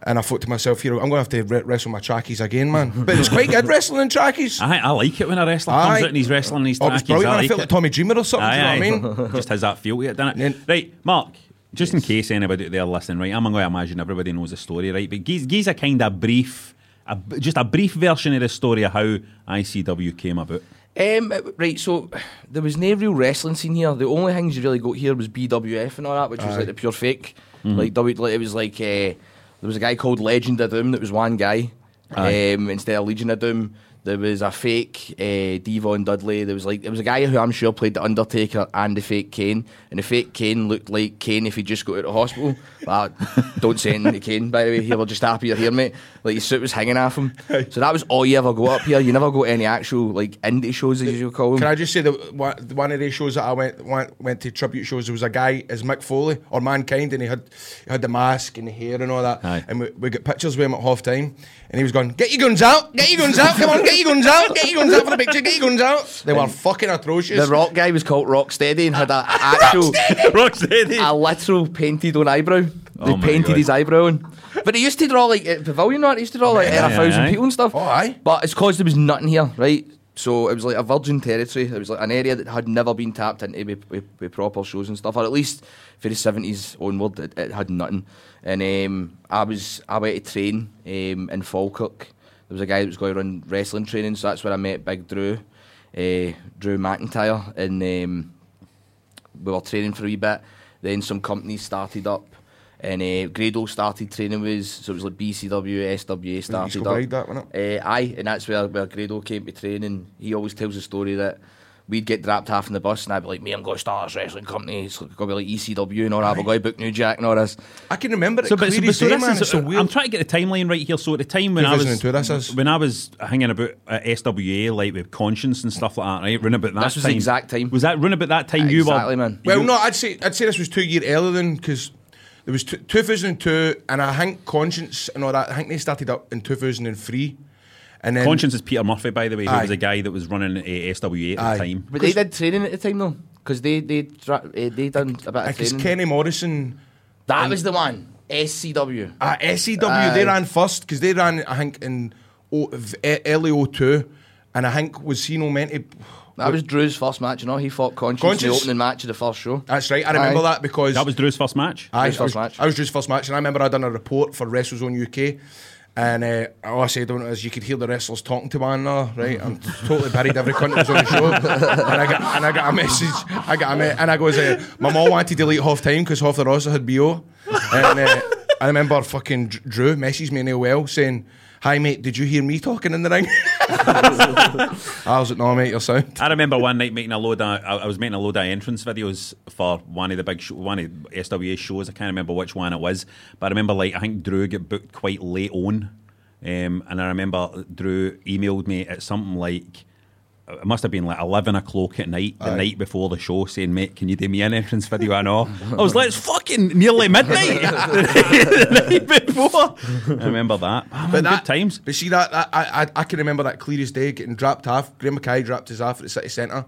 And I thought to myself, here I'm going to have to re- wrestle my trackies again, man. But it's quite good wrestling in trackies. I, I like it when a wrestler comes Aye. out and he's wrestling these Oh, it was trackies. brilliant. I I, like felt it. like Tommy Dreamer or something. Aye, do you know aye. what I mean? Just has that feel to it, doesn't it? Right, Mark. Just in case anybody out there listening, right? I'm going to imagine everybody knows the story, right? But give, give a kind of brief, a, just a brief version of the story of how ICW came about. Um, right, so there was no real wrestling scene here. The only things you really got here was BWF and all that, which was Aye. like the pure fake. Mhm. Like w, like, it was like uh, there was a guy called Legend of Doom that was one guy um, instead of Legion of Doom. There was a fake uh, Devon Dudley. There was like there was a guy who I'm sure played the Undertaker and the fake Kane, and the fake Kane looked like Kane if he just got out of hospital. But don't say anything to Kane, by the way. Here we're just happy you're here, mate. Like his suit was hanging off him. So that was all you ever go up here. You never go to any actual like indie shows as you call them. Can I just say that one one of the shows that I went went, went to tribute shows, there was a guy as Mick Foley or Mankind, and he had he had the mask and the hair and all that. Aye. And we, we got pictures with him at half time, and he was going, "Get your guns out, get your guns out, come on, get your guns out, get your guns out for the picture, get your guns out." They were fucking atrocious. The rock guy was called Rocksteady and had a actual Rocksteady. a literal painted on eyebrow. They Oh painted God. his eyebrow on. But he used to draw like at Pavilion, not he used to draw like Yeah, a thousand aye. people and stuff. Oh, aye. But it's cause there was nothing here, right? So it was like a virgin territory. It was like an area that had never been tapped into with, with, with proper shows and stuff, or at least for the seventies onward, it, it had nothing. And um, I was I went to train um, in Falkirk. There was a guy that was going run wrestling training, so that's where I met Big Drew, uh, Drew McIntyre, and um, we were training for a wee bit. Then some companies started up, and uh, Grado started training with. So it was like BCW, SWA started East up. Kilbride, that, wasn't Uh, aye, and that's where, where Grado came to training. He always tells the story that we'd get dropped half in the bus, and I'd be like, "Me, I'm going to start this wrestling company. It's going to be like ECW and all that. We're going to book New Jack and all this." I can remember it So, but, so, but so day, man. is, It's so weird. I'm trying to get the timeline right here. So at the time when I was 2002 this is. when I was hanging about at SWA, like with Conscience and stuff like that, right? Run about that This was time. the exact time. Was that run about that time you exactly, were? man. Well, you- no, I'd say I'd say this was two year earlier than because there was t- 2002, and I think Conscience and all that. I think they started up in 2003, and then Conscience is Peter Murphy, by the way, who Aye. was a guy that was running uh, SWA at Aye. the time. But they did training at the time though, because they they dra- uh, they done a bit of training. Kenny Morrison, that was the one. SCW. uh, SCW, Aye. they ran first because they ran, I think, in o- v- e- early 02, and I think was he no meant to. That was Drew's first match, you know. He fought Conscience, in the opening match of the first show. That's right. I remember Aye. that because That was Drew's first match. Aye, Drew's I was, first match. I was Drew's first match, and I remember I done a report for WrestleZone UK. And uh, all I said on it is you could hear the wrestlers talking to one another, right? I'm totally buried every cunt that was on the show. and I got and I got a message. I got a me- and I goes, uh, my mom wanted to delete half time because half the roster had BO. And uh, I remember fucking Drew messaged me in well saying, "Hi mate, did you hear me talking in the ring?" I was like, "No mate, you're sound." I remember one night making a load of, I I was making a load of entrance videos for one of the big, show, one of SWA shows. I can't remember which one it was, but I remember like I think Drew got booked quite late on, um, and I remember Drew emailed me at something like. It must have been like eleven o'clock at night, the Aye. night before the show, saying, "Mate, can you do me an entrance video?" I know. I was like, "It's fucking nearly midnight the night before." I remember that. Oh, man, good times. But see that, that I, I I can remember that clear as day getting dropped off. Graham McKay dropped us off at the city centre.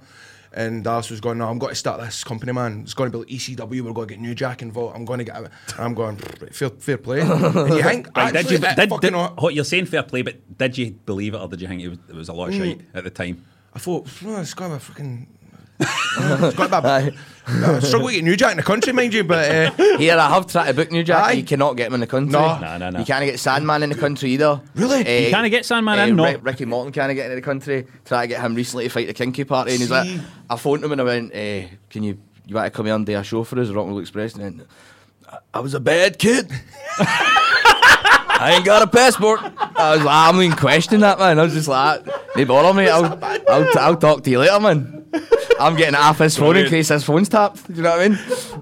And Dallas was going, no, I'm going to start this company, man. It's going to be like ECW. We're going to get New Jack involved. I'm going to get. And I'm going, fair, fair play. And you think, Right, did actually, you, that did, did, what you're saying fair play, but did you believe it or did you think it was, it was a lot of Mm. shite at the time? I thought, no, it's going to be a fucking. it's got about, I struggle to get New Jack in the country, mind you, but uh, Here, I have tried to book New Jack. Aye. You cannot get him in the country. No. No, no, no. You can't get Sandman in the country either. Really? Eh, You can't get Sandman eh, in, no. Rick- Ricky Morton can't get into the country. Try to get him recently to fight the Kinky Party, and he's like, See? I phoned him and I went, eh, "Can you you want to come here and do a show for us, Rock and Roll Express?" And he went, "I- I was a bad kid. I ain't got a passport. I was like, I'm not even questioning that, man. I was just like, they bother me. I'll, I'll, I'll talk to you later, man. I'm getting off his phone in Brilliant. case his phone's tapped. Do you know what I mean?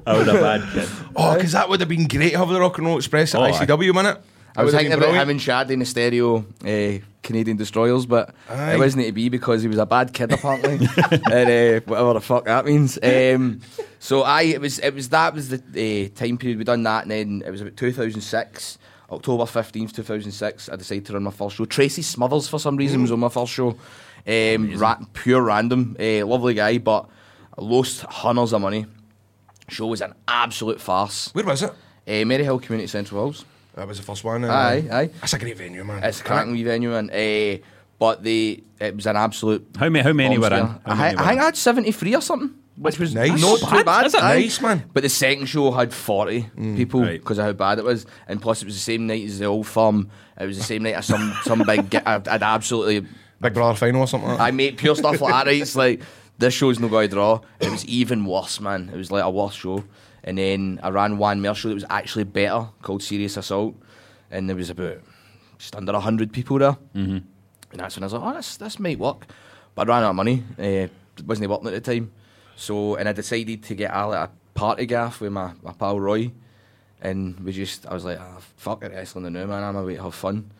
I was a bad kid. oh, because that would have been great to have the Rock and Roll Express at Oh, aye. ICW, minute. I was thinking about him and Shad in the stereo uh, Canadian Destroyers, but Aye. it wasn't to be because he was a bad kid apparently, and uh, whatever the fuck that means. Um, so I, it was, it was that was the uh, time period we done that, and then it was about 2006, October 15th, 2006. I decided to run my first show. Tracy Smothers for some reason was on my first show. Um, ra- pure random, uh, lovely guy, but I lost hundreds of money. Show was an absolute farce. Where was it? Uh, Maryhill Community Central Halls. That was the first one. uh, Aye, aye. That's a great venue, man. It's a cracking wee venue, and uh, but the it was an absolute. How many- how many were in? How I, many I were think in? I had seventy three or something, which was Nice. not Not too bad, bad. is it? Nice, man. But the second show had forty people Right. because of how bad it was, and plus it was the same night as the old firm. It was the same night as some some big. gi- I'd, I'd absolutely. Big Brother final or something like that. I made pure stuff like that. Right? It's like this show's no going to draw. It was even worse, man. It was like a worse show. And then I ran one more show that was actually better called Serious Assault, and there was about just under hundred people there. Mm-hmm. And that's when I was like, oh, this this might work. But I ran out of money. Uh, wasn't it working at the time. So and I decided to get a, like, a party gaff with my, my pal Roy, and we just I was like, ah, fuck it, wrestling the new man. I'm away to have fun.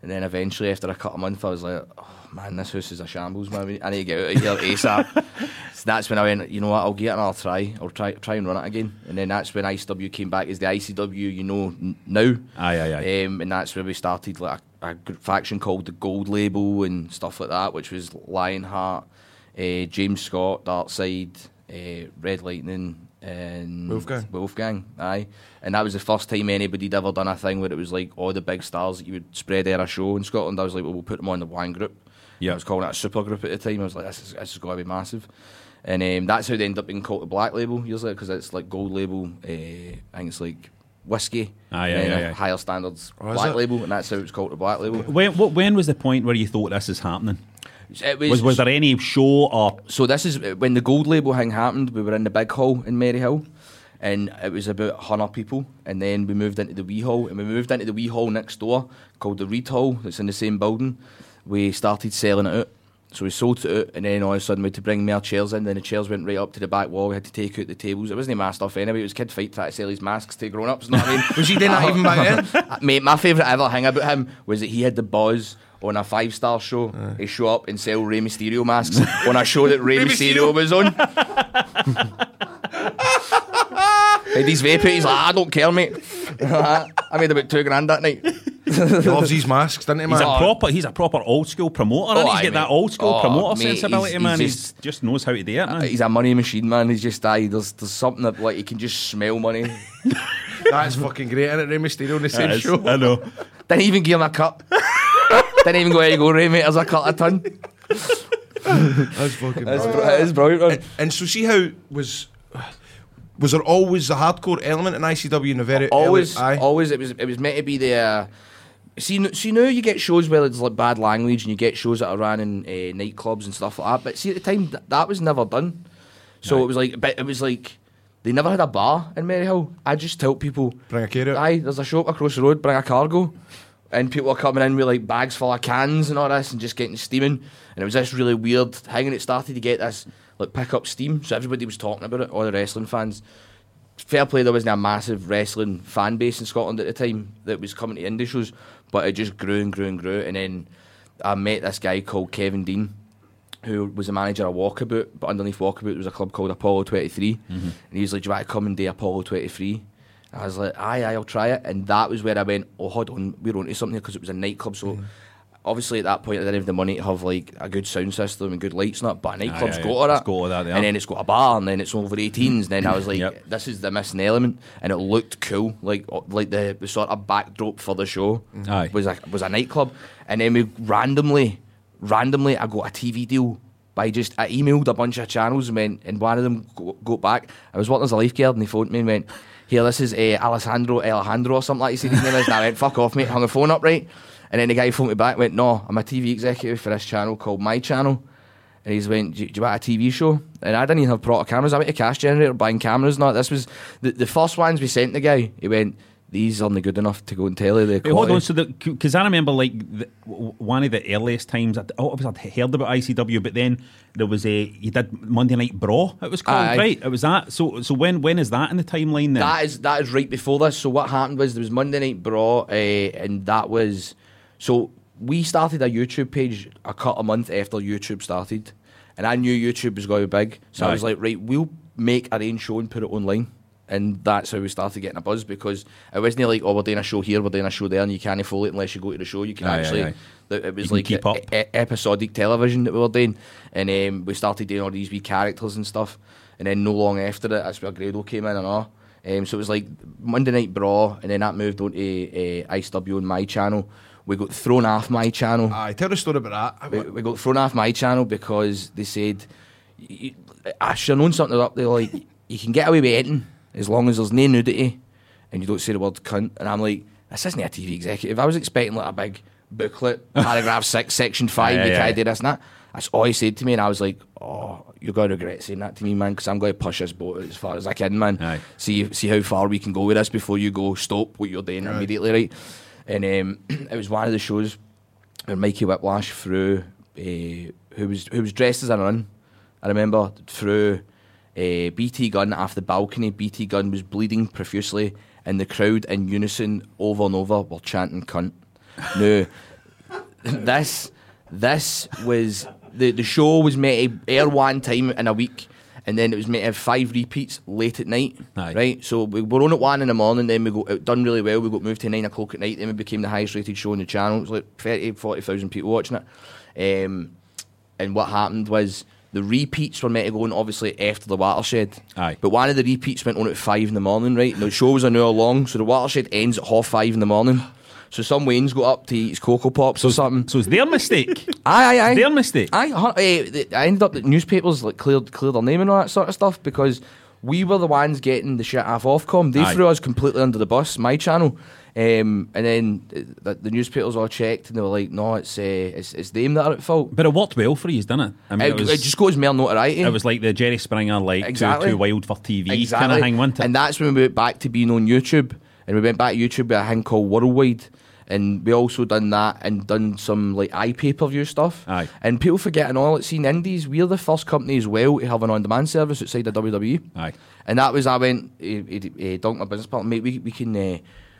And then eventually, after a couple of months, I was like, oh man, this house is a shambles, man. I need to get out of here ASAP. so that's when I went, you know what, I'll get another try. I'll try try and run it again. And then that's when ICW came back as the ICW you know n- now. Aye, aye, aye. Um, and that's where we started like a, a faction called the Gold Label and stuff like that, which was Lionheart, uh, James Scott, Darkside, uh, Red Lightning, and Wolfgang. Wolfgang, aye. And that was the first time anybody'd ever done a thing where it was like all the big stars that you would spread out a show in Scotland. I was like, well, we'll put them on the one group. Yeah. I was calling it a super group at the time. I was like, this is, this is going to be massive. And um, that's how they end up being called the Black Label years later because it's like gold label. Uh, I think it's like whiskey. And aye, then aye, higher standards Oh, black label, and that's how it's called the Black Label. When, what, when was the point where you thought this is happening? It Was, was there any show or So this is when the gold label thing happened. We were in the big hall in Maryhill, and it was about hundred people. And then we moved into the wee hall, and we moved into the wee hall next door called the Reed Hall. That's in the same building. We started selling it out. So we sold it out, and then all of a sudden we had to bring more chairs in. Then the chairs went right up to the back wall. We had to take out the tables. It wasn't my stuff anyway. It was Kid Fite trying to sell his masks to grown ups. You know what I mean? Was he doing that even back then? Uh, Mate, my favourite ever thing about him was that he had the buzz on a five star show. He show up and sell Rey Mysterio masks on a show that Rey Rey Mysterio Mysterio. was on. Had these vape he's like, I don't care, mate. I made about two grand that night. He loves these masks, doesn't he, man? He's a proper. He's a proper old school promoter. Oh, and he's aye, got that old school Oh, promoter mate, sensibility, he's- man. he's He's just knows how to do it, man. He's a money machine, man. He's just aye, there's there's something that like he can just smell money. That's fucking great, isn't it? Rey Mysterio on the same show. I know. Didn't even give him a cut. Didn't even go, here you go, Ray, mate, as a cut a ton. That's fucking It's, brilliant. br- it is brilliant, man. And, and so see how was was there always a hardcore element in ICW in the very always, early, aye? always, it was it was meant to be the. Uh, see, n- see now you get shows where it's like bad language, and you get shows that are ran in uh, nightclubs and stuff like that. But see, at the time th- that was never done. So it was like, but it was like they never had a bar in Maryhill. I just tell people, Bring a carrot. aye, there's a shop across the road, bring a cargo. And people were coming in with like bags full of cans and all this and just getting steaming. And it was this really weird thing and it started to get this like pick up steam. So everybody was talking about it, all the wrestling fans. Fair play, there wasn't a massive wrestling fan base in Scotland at the time that was coming to indie shows, but it just grew and grew and grew. And then I met this guy called Kevin Dean, who was the manager of Walkabout, but underneath Walkabout there was a club called Apollo 23. Mm-hmm. And he was like, Do you want to come and do Apollo 23? I was like, aye, aye, I'll try it. And that was where I went, oh, hold on, we're onto something because it was a nightclub. So mm-hmm. obviously at that point, I didn't have the money to have like a good sound system and good lights and that. But a nightclub's aye, got to that. got to that, yeah. And then it's got a bar and then it's over 18s. And then I was like, Yep. this is the missing element. And it looked cool. Like like the, the sort of backdrop for the show mm-hmm. Aye. was a, was a nightclub. And then we randomly, randomly, I got a TV deal by just I emailed a bunch of channels and went, and one of them got go back. I was working as a lifeguard and they phoned me and went, "Here, this is uh, Alessandro Alejandro or something like you see his name is." And I went, "Fuck off, mate." Hung the phone up right, and then the guy phoned me back. Went, "No, I'm a TV executive for this channel called My Channel." And he's went, do, do you want a TV show? And I didn't even have proper cameras. I went to cash generator buying cameras. Not this was the, the first ones we sent the guy. He went, these aren't good enough to go and tell you the hold on, so because I remember like the, one of the earliest times, I'd, oh, I'd heard about ICW, but then there was a you did Monday Night Brawl. It was called Aye. right. It was that. So so when when is that in the timeline then? That is that is right before this. So what happened was there was Monday Night Brawl, uh, and that was so we started a YouTube page a cut a month after YouTube started, and I knew YouTube was going to be big. So I was like, right, we'll make our own show and put it online. And that's how we started getting a buzz because it wasn't like, oh, we're doing a show here, we're doing a show there, and you can't follow it unless you go to the show. You can Aye, aye, actually, aye. that it was like keep e- up. e- episodic television that we were doing, and um, we started doing all these wee characters and stuff. And then no long after it, that's where Grado came in and all. Um, so it was like Monday Night Brawl, and then that moved on to uh, ICW on my channel. We got thrown off my channel. Aye, tell the story about that. We, we got thrown off my channel because they said, y- y- I should have known something up there. Like, you can get away with anything as long as there's no nudity and you don't say the word cunt. And I'm like, this isn't a TV executive. I was expecting like a big booklet, paragraph six, section five, Aye, you aye, can't aye. do this and that. That's all he said to me, and I was like, "Oh, you're going to regret saying that to me, man, because I'm going to push this boat as far as I can, man. See, see how far we can go with this before you go stop what you're doing Right. immediately, right?" And um, it was one of the shows where Mikey Whiplash threw, uh, who was who was dressed as a nun. I remember threw uh, BT Gun off the balcony. BT Gun was bleeding profusely, and the crowd in unison over and over were chanting "cunt." No, this this was the the show was meant to air one time in a week. And then it was meant to have five repeats late at night, right? So we were on at one in the morning, then we got it done really well. We got moved to nine o'clock at night, then we became the highest rated show on the channel. It was like 30, 40,000 people watching it. Um, and what happened was the repeats were meant to go on obviously after the watershed. Aye. But one of the repeats went on at five in the morning, right? And the show was an hour long, so the watershed ends at half five in the morning. So some Wayne's got up to eat his Cocoa Pops or something. So it's their mistake. aye, aye, aye. Their mistake. Aye, eh, I ended up that newspapers like cleared cleared their name and all that sort of stuff because we were the ones getting the shit off Ofcom. They Aye. threw us completely under the bus, my channel. Um, and then the, the newspapers all checked and they were like, no, it's, uh, it's it's them that are at fault. But it worked well for you, didn't it? I it, it just goes more notoriety. It was like the Jerry Springer, like Exactly. too, too wild for TV Exactly. kind of thing, it? And that's when we went back to being on YouTube. And we went back to YouTube with a thing called Worldwide. And we also done that and done some like eye per view stuff. Aye. And people forgetting all it's seen indies, we're the first company as well to have an on demand service outside of WWE. Aye. And that was I went uh, uh, donked my business partner, mate, we, we can uh,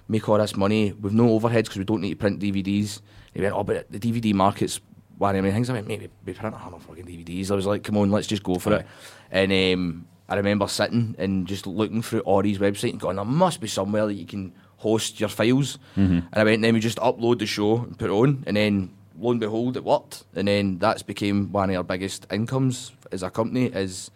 make all this money with no overheads because we don't need to print DVDs. He went, oh, but the DVD market's one of the main things. I went, mate, we, print a hundred fucking DVDs. I was like, come on, let's just go for it. And um, I remember sitting and just looking through Ori's website and going, there must be somewhere that you can host your files. Mhm. And I went, then we just upload the show and put it on, and then lo and behold, it worked. And then that's became one of our biggest incomes as a company is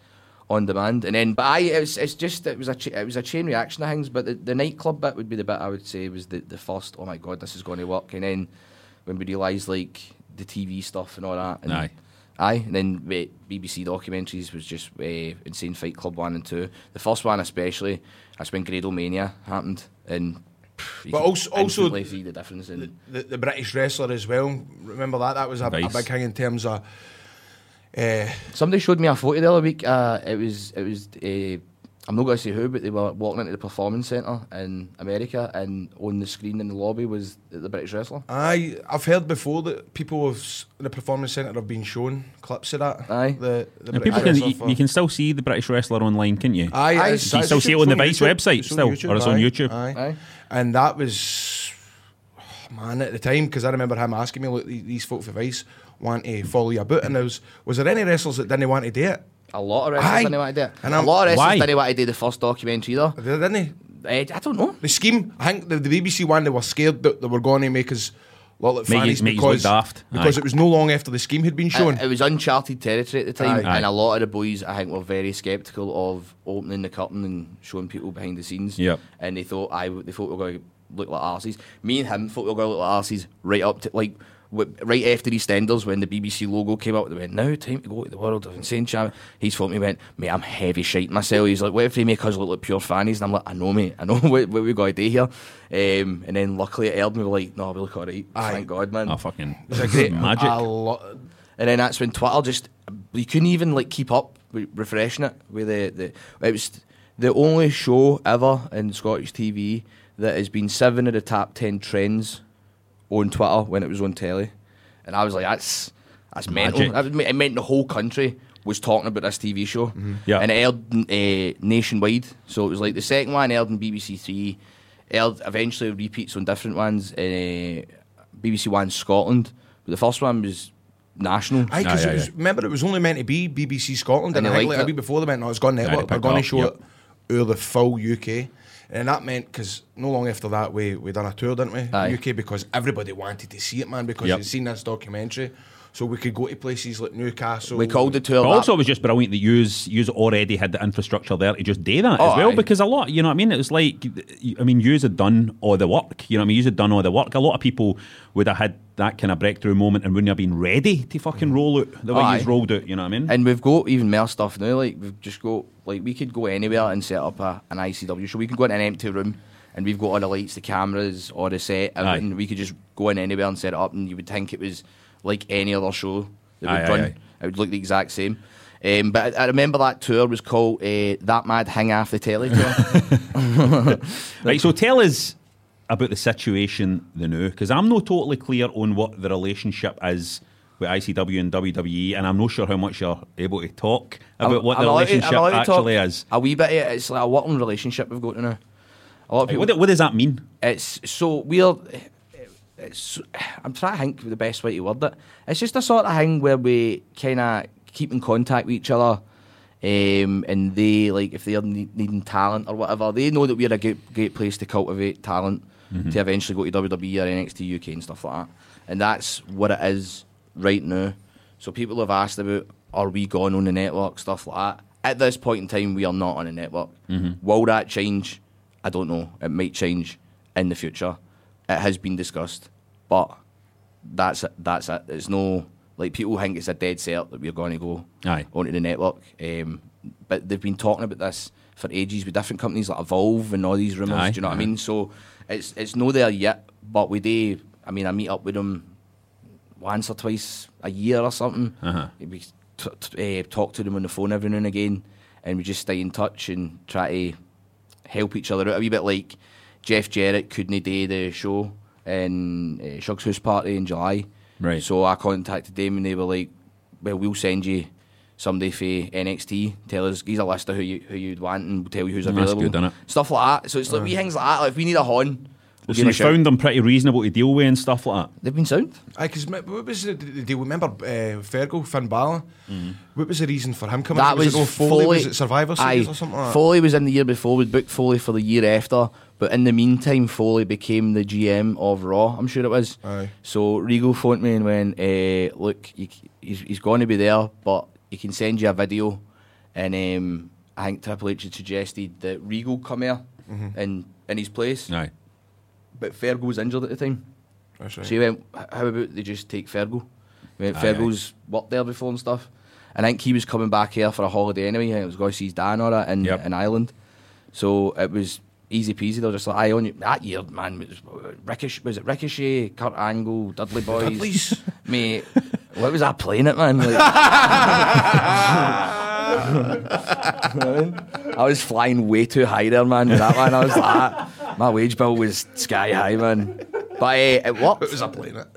on demand. And then, but I, it was, it's just it was a cha- it was a chain reaction of things. But the, the nightclub bit would be the bit I would say was the the first. Oh my god, this is going to work. And then when we realised like the TV stuff and all that. And, Aye. Aye, and then uh, BBC documentaries was just uh, Insane Fight Club 1 and 2. The first one especially, that's when Grado Mania happened. And pff, you But could also- also see the difference in... the, the British wrestler as well. Remember that? That was a, a big thing in terms of. Uh, Somebody showed me a photo the other week. Uh, it was it was. Uh, I'm not going to say who, but they were walking into the performance centre in America, and on the screen in the lobby was the, the British wrestler. Aye, I've heard before that people have, in the performance centre have been shown clips of that. Aye, the, the And people can, you, you can still see the British wrestler online, can't you? Aye, you can still see it on the Vice YouTube. website It's still, YouTube, or it's on YouTube. Aye. And that was, oh, man, at the time, because I remember him asking me, look, these these folk for Vice want to follow your boot. And there was, was there any wrestlers that didn't want to do it? A lot of wrestlers Aye. didn't want to do it. And a I'm- a lot of wrestlers Why? didn't want to do the first documentary either. Didn't they? I don't know. The scheme, I think the, the BBC one, they were scared that they were going to make us look like Make you- fannies make you look because, daft. because Aye. it was no long after the scheme had been shown. It, it was uncharted territory at the time, Aye. and a lot of the boys, I think, were very sceptical of opening the curtain and showing people behind the scenes. Yep. And they thought I, they thought we were going to look like arses. Me and him thought we were going to look like arses right up to like w- right after the EastEnders, when the BBC logo came out, they went, now time to go to the World of Insane Champion. He's phoned me went, mate, I'm heavy shite myself. He's like, what if they make us look like pure fannies? And I'm like, I know, mate, I know what, what we got to do here. Um, and then luckily at Erdon, we were like, no, we look all right. Aye. Thank God, man. Oh, fucking It's a great magic. A lot. And then that's when Twitter just you couldn't even like keep up with refreshing it with the, the it was the only show ever in Scottish TV that has been seven of the top ten trends on Twitter when it was on telly. And I was like, that's that's mental. Magic. That it meant the whole country was talking about this TV show. Yeah. And it aired uh, nationwide. So it was like the second one aired on BBC Three, aired eventually repeats on different ones in uh, BBC One Scotland. But the first one was national. Aye, because it was, remember it was only meant to be BBC Scotland, And and, I think liked like a it. week before they went, no, it's gone Aye, they network. We're picked going it to show up, it over the full UK, and that meant because no long after that we we done a tour, didn't we? Aye. UK because everybody wanted to see it, man, because Yep. they'd seen this documentary, so we could go to places like Newcastle. We called the tour. But also, it was just brilliant that yous yous already had the infrastructure there to just do that Oh, as well. aye. Because a lot, you know what I mean? It was like, I mean, yous had done all the work. You know what I mean? Yous had done all the work. A lot of people would have had that kind of breakthrough moment and wouldn't have been ready to fucking roll out the way Aye. yous rolled out. You know what I mean? And we've got even more stuff now. Like we've just got like we could go anywhere and set up a, an ICW show. We could go in an empty room and we've got all the lights, the cameras, all the set, everything. We could just go in anywhere and set it up, and you would think it was like any other show that Aye, would aye, run. aye. It would look the exact same. Um, but I, I remember that tour was called uh, "That Mad Hang Off the Telly Tour." Right, so tell us about the situation the now, because I'm not totally clear on what the relationship is with ICW and WWE, and I'm not sure how much you're able to talk about I'm- what the I'm relationship to actually is. A wee bit. Of it. It's like a working relationship we've got now. A lot of people. What, what does that mean? It's so we're. It's. I'm trying to think of the best way to word it. It's just a sort of thing where we kind of keep in contact with each other, um, and they like if they're need, needing talent or whatever, they know that we're a great, great place to cultivate talent Mhm. to eventually go to WWE or NXT UK and stuff like that. And that's what it is right now. So people have asked about are we gone on the network stuff like that. At this point in time, we are not on a network. Mhm. Will that change? I don't know. It might change in the future. It has been discussed, but that's it. That's it. It's no like people think it's a dead cert that we're going to go Aye. onto the network. Um, but they've been talking about this for ages with different companies like Evolve and all these rumours. Aye, do you know what I mean? So it's it's no there yet, but we do. I mean, I meet up with them once or twice a year or something. Uh-huh. We t- t- uh, talk to them on the phone every now and again, and we just stay in touch and try to help each other out a wee bit. Like Jeff Jarrett couldn't do the show in uh, Shug's House Party in July, Right. So I contacted them and they were like, "Well, we'll send you." Somebody for NXT, tell us, he's a list of who you who you'd want, and we'll tell you who's That's available. good, innit? Stuff like that. So it's like wee things like that. Like if we need a horn, we'll so give you found them pretty reasonable to deal with and stuff like that? They've been sound. Aye, because what was the, the deal? Remember uh, Fergal, Finn Balor? Mm-hmm. What was the reason for him coming? That was, was, it no Foley? Was it Survivor Aye, Series or something like that? Foley was in the year before. We booked Foley for the year after, but in the meantime, Foley became the GM of Raw. I'm sure it was. Aye. So Regal phoned me and went, uh, "Look, you, he's, he's going to be there, but he can send you a video." And um, I think Triple H had suggested that Regal come here Mhm. in in his place. Aye. But Fergal was injured at the time. That's right. So he went, how about they just take Fergal? He went, Aye, Fergal's worked there before and stuff. And I think he was coming back here for a holiday anyway. He was going to see his dad or that in, in Ireland. So it was easy peasy. They were just like, I on you. That year, man, was, uh, Ricochet, was it Ricochet, Kurt Angle, Dudley Boyz? Dudleys. Mate, what was I playing it, man? Like, I was flying way too high there, man. With that one, I was like, my wage bill was sky high, man. But uh, it worked. What was I playing it?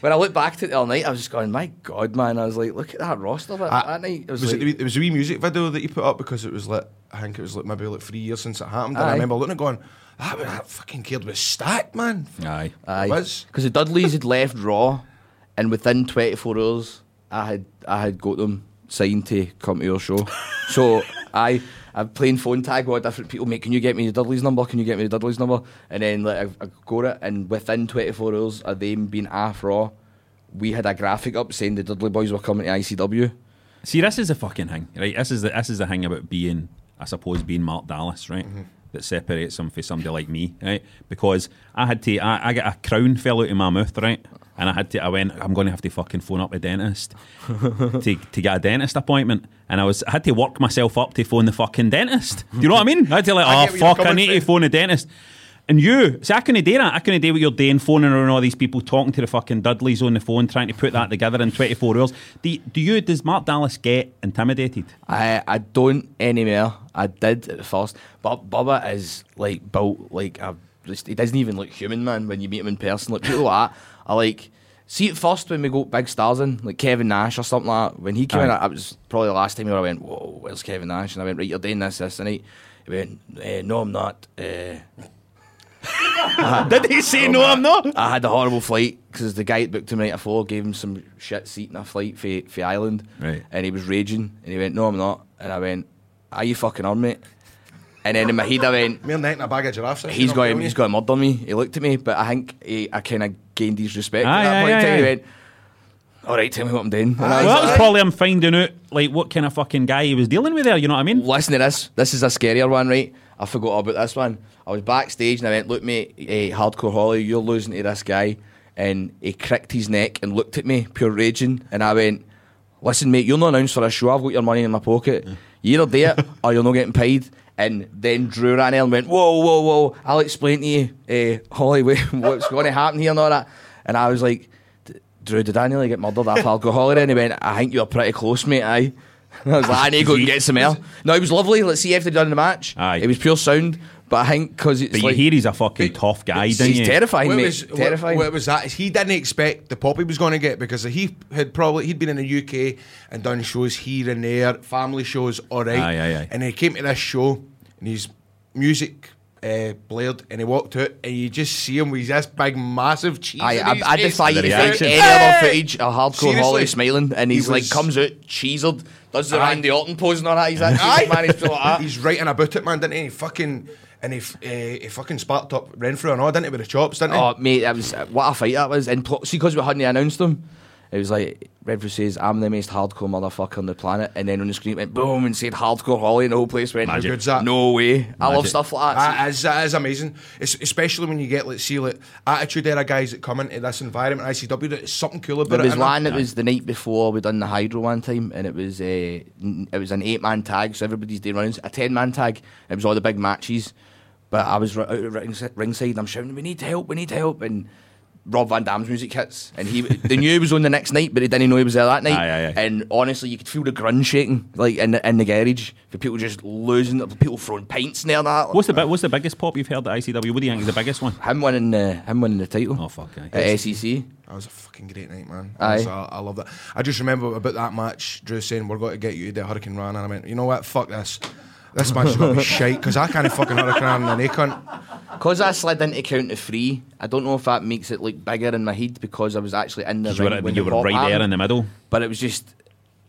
when I look back to it all night, I was just going, my God, man. I was like, look at that roster that, I- that night. It was, was like, it, the wee- it was a wee music video that you put up because it was like I think it was like maybe like three years since it happened. And I remember looking at going, that, that fucking kid was stacked, man. Aye. Aye. was. Because the Dudleys had left Raw, and within 24 hours, I had I had got them signed to come to your show. so I I'm playing phone tag with different people. Mate, can you get me the Dudleys number? Can you get me the Dudleys number? And then like I, I got it, and within 24 hours of them being off Raw, we had a graphic up saying the Dudley Boyz were coming to ICW. See, this is the fucking thing, right? This is the this is the thing about being, I suppose, being Mark Dallas, right? Mm-hmm. that separates him from somebody like me, right? Because I had to, I, I got a crown fell out of my mouth, right? And I had to, I went, I'm going to have to fucking phone up the dentist to, to get a dentist appointment. And I was, I had to work myself up to phone the fucking dentist. Do you know what I mean? I had to like, I oh get where you're fuck, I coming need to phone the dentist. And you, see, I couldn't do that. I couldn't do what you're doing, phoning around all these people, talking to the fucking Dudleys on the phone, trying to put that together in 24 hours. Do, do you, does Mark Dallas get intimidated? I I don't anymore. I did at first, but Bubba is like built like a. He doesn't even look human, man. When you meet him in person, like people like that. I like see at first when we go big stars in, like Kevin Nash or something like that. When he came in, Aye. I was probably the last time where I went, "Whoa, where's Kevin Nash?" And I went, "Right, you're doing this, this, and He went, eh, "No, I'm not." Uh, Did he say no? I'm not. I had a horrible flight because the guy that booked him right before gave him some shit seat in a flight for for Ireland, Right. and he was raging, and he went, "No, I'm not," and I went, "Are you fucking on, mate?" And then in my head, I went, Mere night in a bag of giraffes. "He's got him, he's got a murder on me." He looked at me, but I think he, I kind of gained his respect Aye, at that aye, point. in aye, time. aye. He went, "All right, tell me what I'm doing." And I Well, that was like, probably him finding out like what kind of fucking guy he was dealing with there. You know what I mean? Listen to this. This is a scarier one, right? I forgot about this one. I was backstage and I went, "Look, mate, eh, hardcore Holly, you're losing to this guy." And he cricked his neck and looked at me, pure raging. And I went, "Listen, mate, you're not announced for a show. I've got your money in my pocket. You either do it or you're not getting paid." And then Drew ran in and went, "Whoa, whoa, whoa! I'll explain to you, eh, Holly, what's going to happen here and all that." And I was like, "Drew, did I nearly get murdered after alcohol?" And he went, "I think you're pretty close, mate." Aye. I was like, I need to go and get some air. No, it was lovely. Let's see if they've done the match. Aye. It was pure sound, but I think because it's But like you hear he's a fucking tough guy, he's didn't you? terrifying, What mate. was, what- terrifying. What, was that? Is he didn't expect the pop he was going to get because he had probably he'd been in the UK and done shows here and there, family shows, all right. Aye, aye, aye. And he came to this show and his music uh, blared and he walked out and you just see him with this big massive cheese. I, in I, his I face. defy you to find any other footage of hardcore Seriously? Holly smiling, and He he's like comes out cheesered, does the Aye. Randy Orton pose and all that. He's that Aye. cheesy man. He's like that. He's writing about it, man, didn't he? He fucking and he, uh, he fucking sparked up Renfrew and all, didn't he, with the chops, didn't he? Oh, mate, that was what a fight that was. And because we hadn't announced him, it was like Redford says, "I'm the most hardcore motherfucker on the planet," and then on the screen it went boom and said "hardcore Holly," and the whole place went, How good's that? "No way!" I love stuff like that. That is, that is amazing, Es- especially when you get, let's see, like attitude era guys that come into this environment, ICW. There's something cool about There it. was innit? one that was the night before we done the hydro one time, and it was uh, it was an eight man tag, so everybody's doing runnings. A ten man tag, it was all the big matches. But I was ri- out at ringside, and I'm shouting, "We need help! We need help!" And Rob Van Dam's music hits, and he they knew he was on the next night, but they didn't know he was there that night. Aye, aye, aye. And honestly, you could feel the grunge shaking, like in the, in the garage, for people just losing, people throwing pints in there. And that. What's the bi- what's the biggest pop you've heard at ICW? What do you think is the biggest one? him winning the him winning the title? Oh fuck! aye. At SEC. That was a fucking great night, man. Aye. Honestly, uh, I, I love that. I just remember about that match, Drew saying, We're going to get you the hurricanrana. And I went, You know what? Fuck this. This match is going to be shite because I can't fucking hurricanrana and they can't. Because I slid into count of three, I don't know if that makes it look bigger in my head because I was actually in the You were, when you the were pop right there in the middle. But it was just,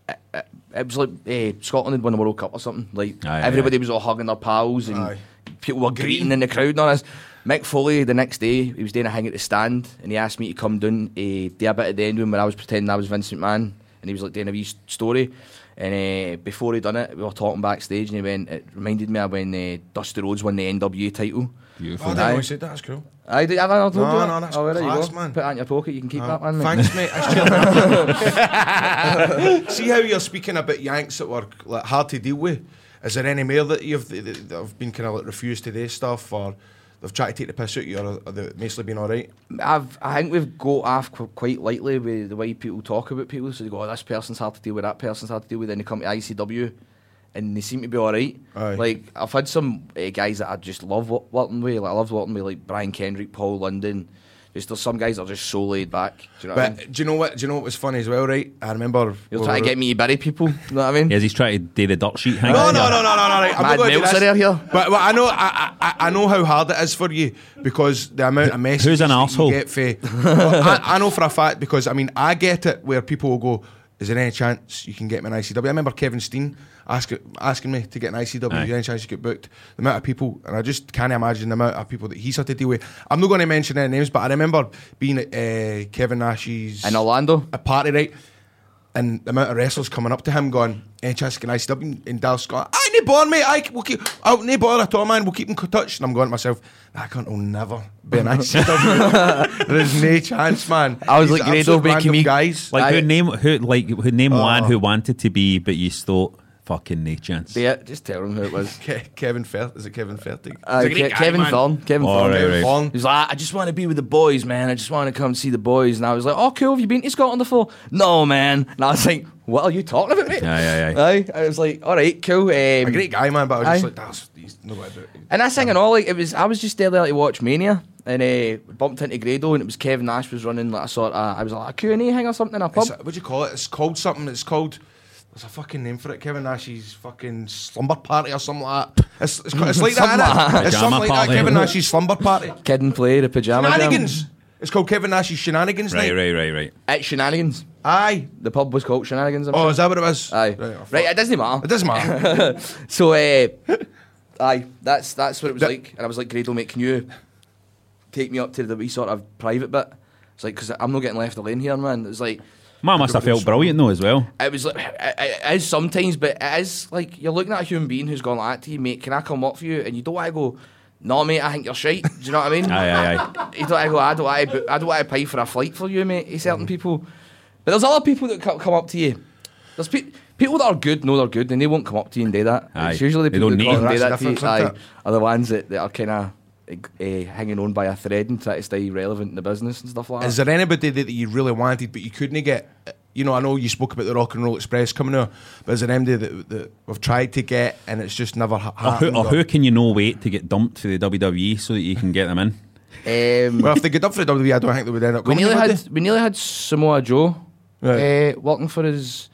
it, it, it was like eh, Scotland had won the World Cup or something. Like Aye, aye, everybody aye. was all hugging their pals and Aye. people were greeting in the crowd and all this. Mick Foley the next day he was doing a hang at the stand and he asked me to come down uh, do a bit at the end when I was pretending I was Vincent Mann and he was like doing a wee s- story. And uh, before he done it, we were talking backstage, and he went. It reminded me of when uh, Dusty Rhodes won the NWA title. Oh, Beautiful. I didn't know said that. That's cool. I did. Have I not told No, that? no, that's oh, well, there you class, go. man. Put it in your pocket. You can keep that one. Thanks, mate. See how you're speaking about Yanks that were like, hard to deal with? Is there any mail that you've that that have been kind of like refused to do stuff or they've tried to take the piss out of you or have they mostly been alright? I've, I think we've got off quite lightly with the way people talk about people. So they go, oh, this person's hard to deal with, that person's hard to deal with. Then they come to ICW and they seem to be all right. Aye. Like, I've had some uh, guys that I just love wo- working with. Like, I love working with, like Brian Kendrick, Paul London. Just there's some guys that are just so laid back. Do you know what I mean? do you know what? Do you know what was funny as well? Right, I remember You're we trying to get me to bury people. You know what I mean? Yes, he's trying to do the dirt sheet thing. No, no, no, no, no, no. Right. I'm Mad not going Meltzer here. But, but I know, I, I, I know how hard it is for you because the amount of messages Who's an that arsehole? get for. Well, I, I know for a fact because I mean I get it where people will go. Is there any chance you can get me an ICW? I remember Kevin Steen asking asking me to get an ICW. Aye. Is any chance you get booked? The amount of people, and I just can't imagine the amount of people that he's had to deal with. I'm not going to mention any names, but I remember being at uh, Kevin Nash's In Orlando. a party, right? and the amount of wrestlers coming up to him going, "Any chance can I stop in, in Dallas?" Going, "I need born mate. I we'll keep. Oh, no bother at all, man. We'll keep him touched." And I'm going to myself, "That cunt will never be an ICW. There's no chance, man." I was These like, Grado absolute making random me- guys. Like who name who like who name one Oh. who wanted to be, but you thought fucking no chance. Yeah, just tell him who it was. Ke- Kevin Fer- is it Kevin Fertig? Uh, great Ke- guy, Kevin man. Thorn. Kevin Oh, Thorn. right, right. Thorn. He was like, I just want to be with the boys, man. I just want to come see the boys. And I was like, oh, cool. Have you been to Scotland before? No, man. And I was like, what are you talking about, mate? Aye, aye, aye. Aye. I was like, all right, cool. Um, A great guy, man. But I was just like, "That's he's no way about it." And that's thing and all, like it was. I was just there, there to watch Mania, and uh, bumped into Grado, and it was Kevin Nash was running like a sort of. I was like a Q and A hang or something in a pub. It's, what do you call it? It's called something. It's called. There's a fucking name for it. Kevin ah, Nash's fucking slumber party or something like that. It's, it's, it's like that, Something like innit? It's something like that. Kevin ah, Nash's slumber party. Kid and play the pajama jam. Shenanigans. It's called Kevin ah, Nash's shenanigans Right, night. right, right, right. At Shenanigans. Aye. The pub was called Shenanigans. I'm Oh, sure. is that what it was? Aye. Right, Right, oh, fuck. it doesn't matter. It doesn't matter. so, uh, aye, that's that's what it was That- like. And I was like, Grado, mate, can you take me up to the wee sort of private bit? It's like, because I'm not getting left alone here, man. It's like, Man must have felt brilliant though as well. it was like, it, it is sometimes, but it is like, you're looking at a human being who's gone like that to you, mate, can I come up for you? And you don't want to go, no, mate, I think you're shite. Do you know what I mean? Aye, aye, aye. You don't want to go, I don't want to, I don't want to pay for a flight for you, mate, to certain mm. people. But there's other people that co- come up to you. There's pe- people that are good, know they're good, and they won't come up to you and do that. Aye. It's usually the They people don't that need come up and to. do that to you, aye, are the ones that, that are kind of uh, hanging on by a thread and try to stay relevant in the business and stuff like that. Is there anybody that you really wanted but you couldn't get? You know, I know you spoke about the Rock and Roll Express coming out, but is there anybody that, that we've tried to get and it's just never ha- Or who, happened? or who can you no wait to get dumped to the WWE so that you can get them in? Um, Well, if they get up for the WWE, I don't think they would end up we nearly would had we nearly had Samoa Joe Right. uh, working for us,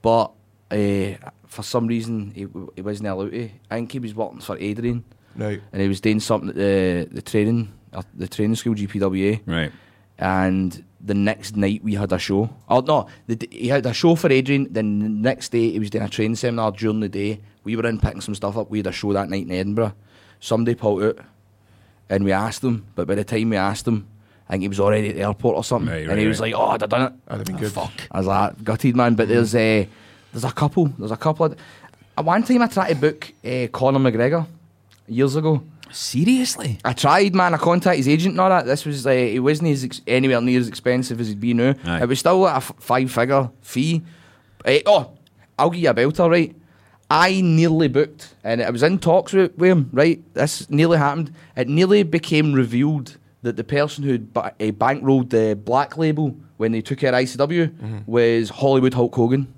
but uh, for some reason he, he wasn't allowed to. I think he was working for Adrian, they? Right. and he was doing something at the the training uh, the training school GPWA. Right. And the next night we had a show. Oh no, the, he had a show for Adrian. Then the next day he was doing a training seminar during the day. We were in picking some stuff up. We had a show that night in Edinburgh. Somebody pulled out, and we asked him. But by the time we asked him, I think he was already at the airport or something. Right, and right, he was right. like, "Oh, I'd have done it." I'd have been good. Fuck. I was like, gutted man. But there's uh, there's a couple. There's a couple. Of, uh, one time I tried to book uh, Conor McGregor years ago. Seriously? I tried, man. I contacted his agent and all that. This was uh, it wasn't as ex- anywhere near as expensive as it'd be now. Aye. It was still like a f- five-figure fee. Eh, oh, I'll give you a belter, right? I nearly booked, and I was in talks with, with him. Right, this nearly happened. It nearly became revealed that the person who ba- uh, bankrolled the Black Label when they took out ICW was Hollywood Hulk Hogan.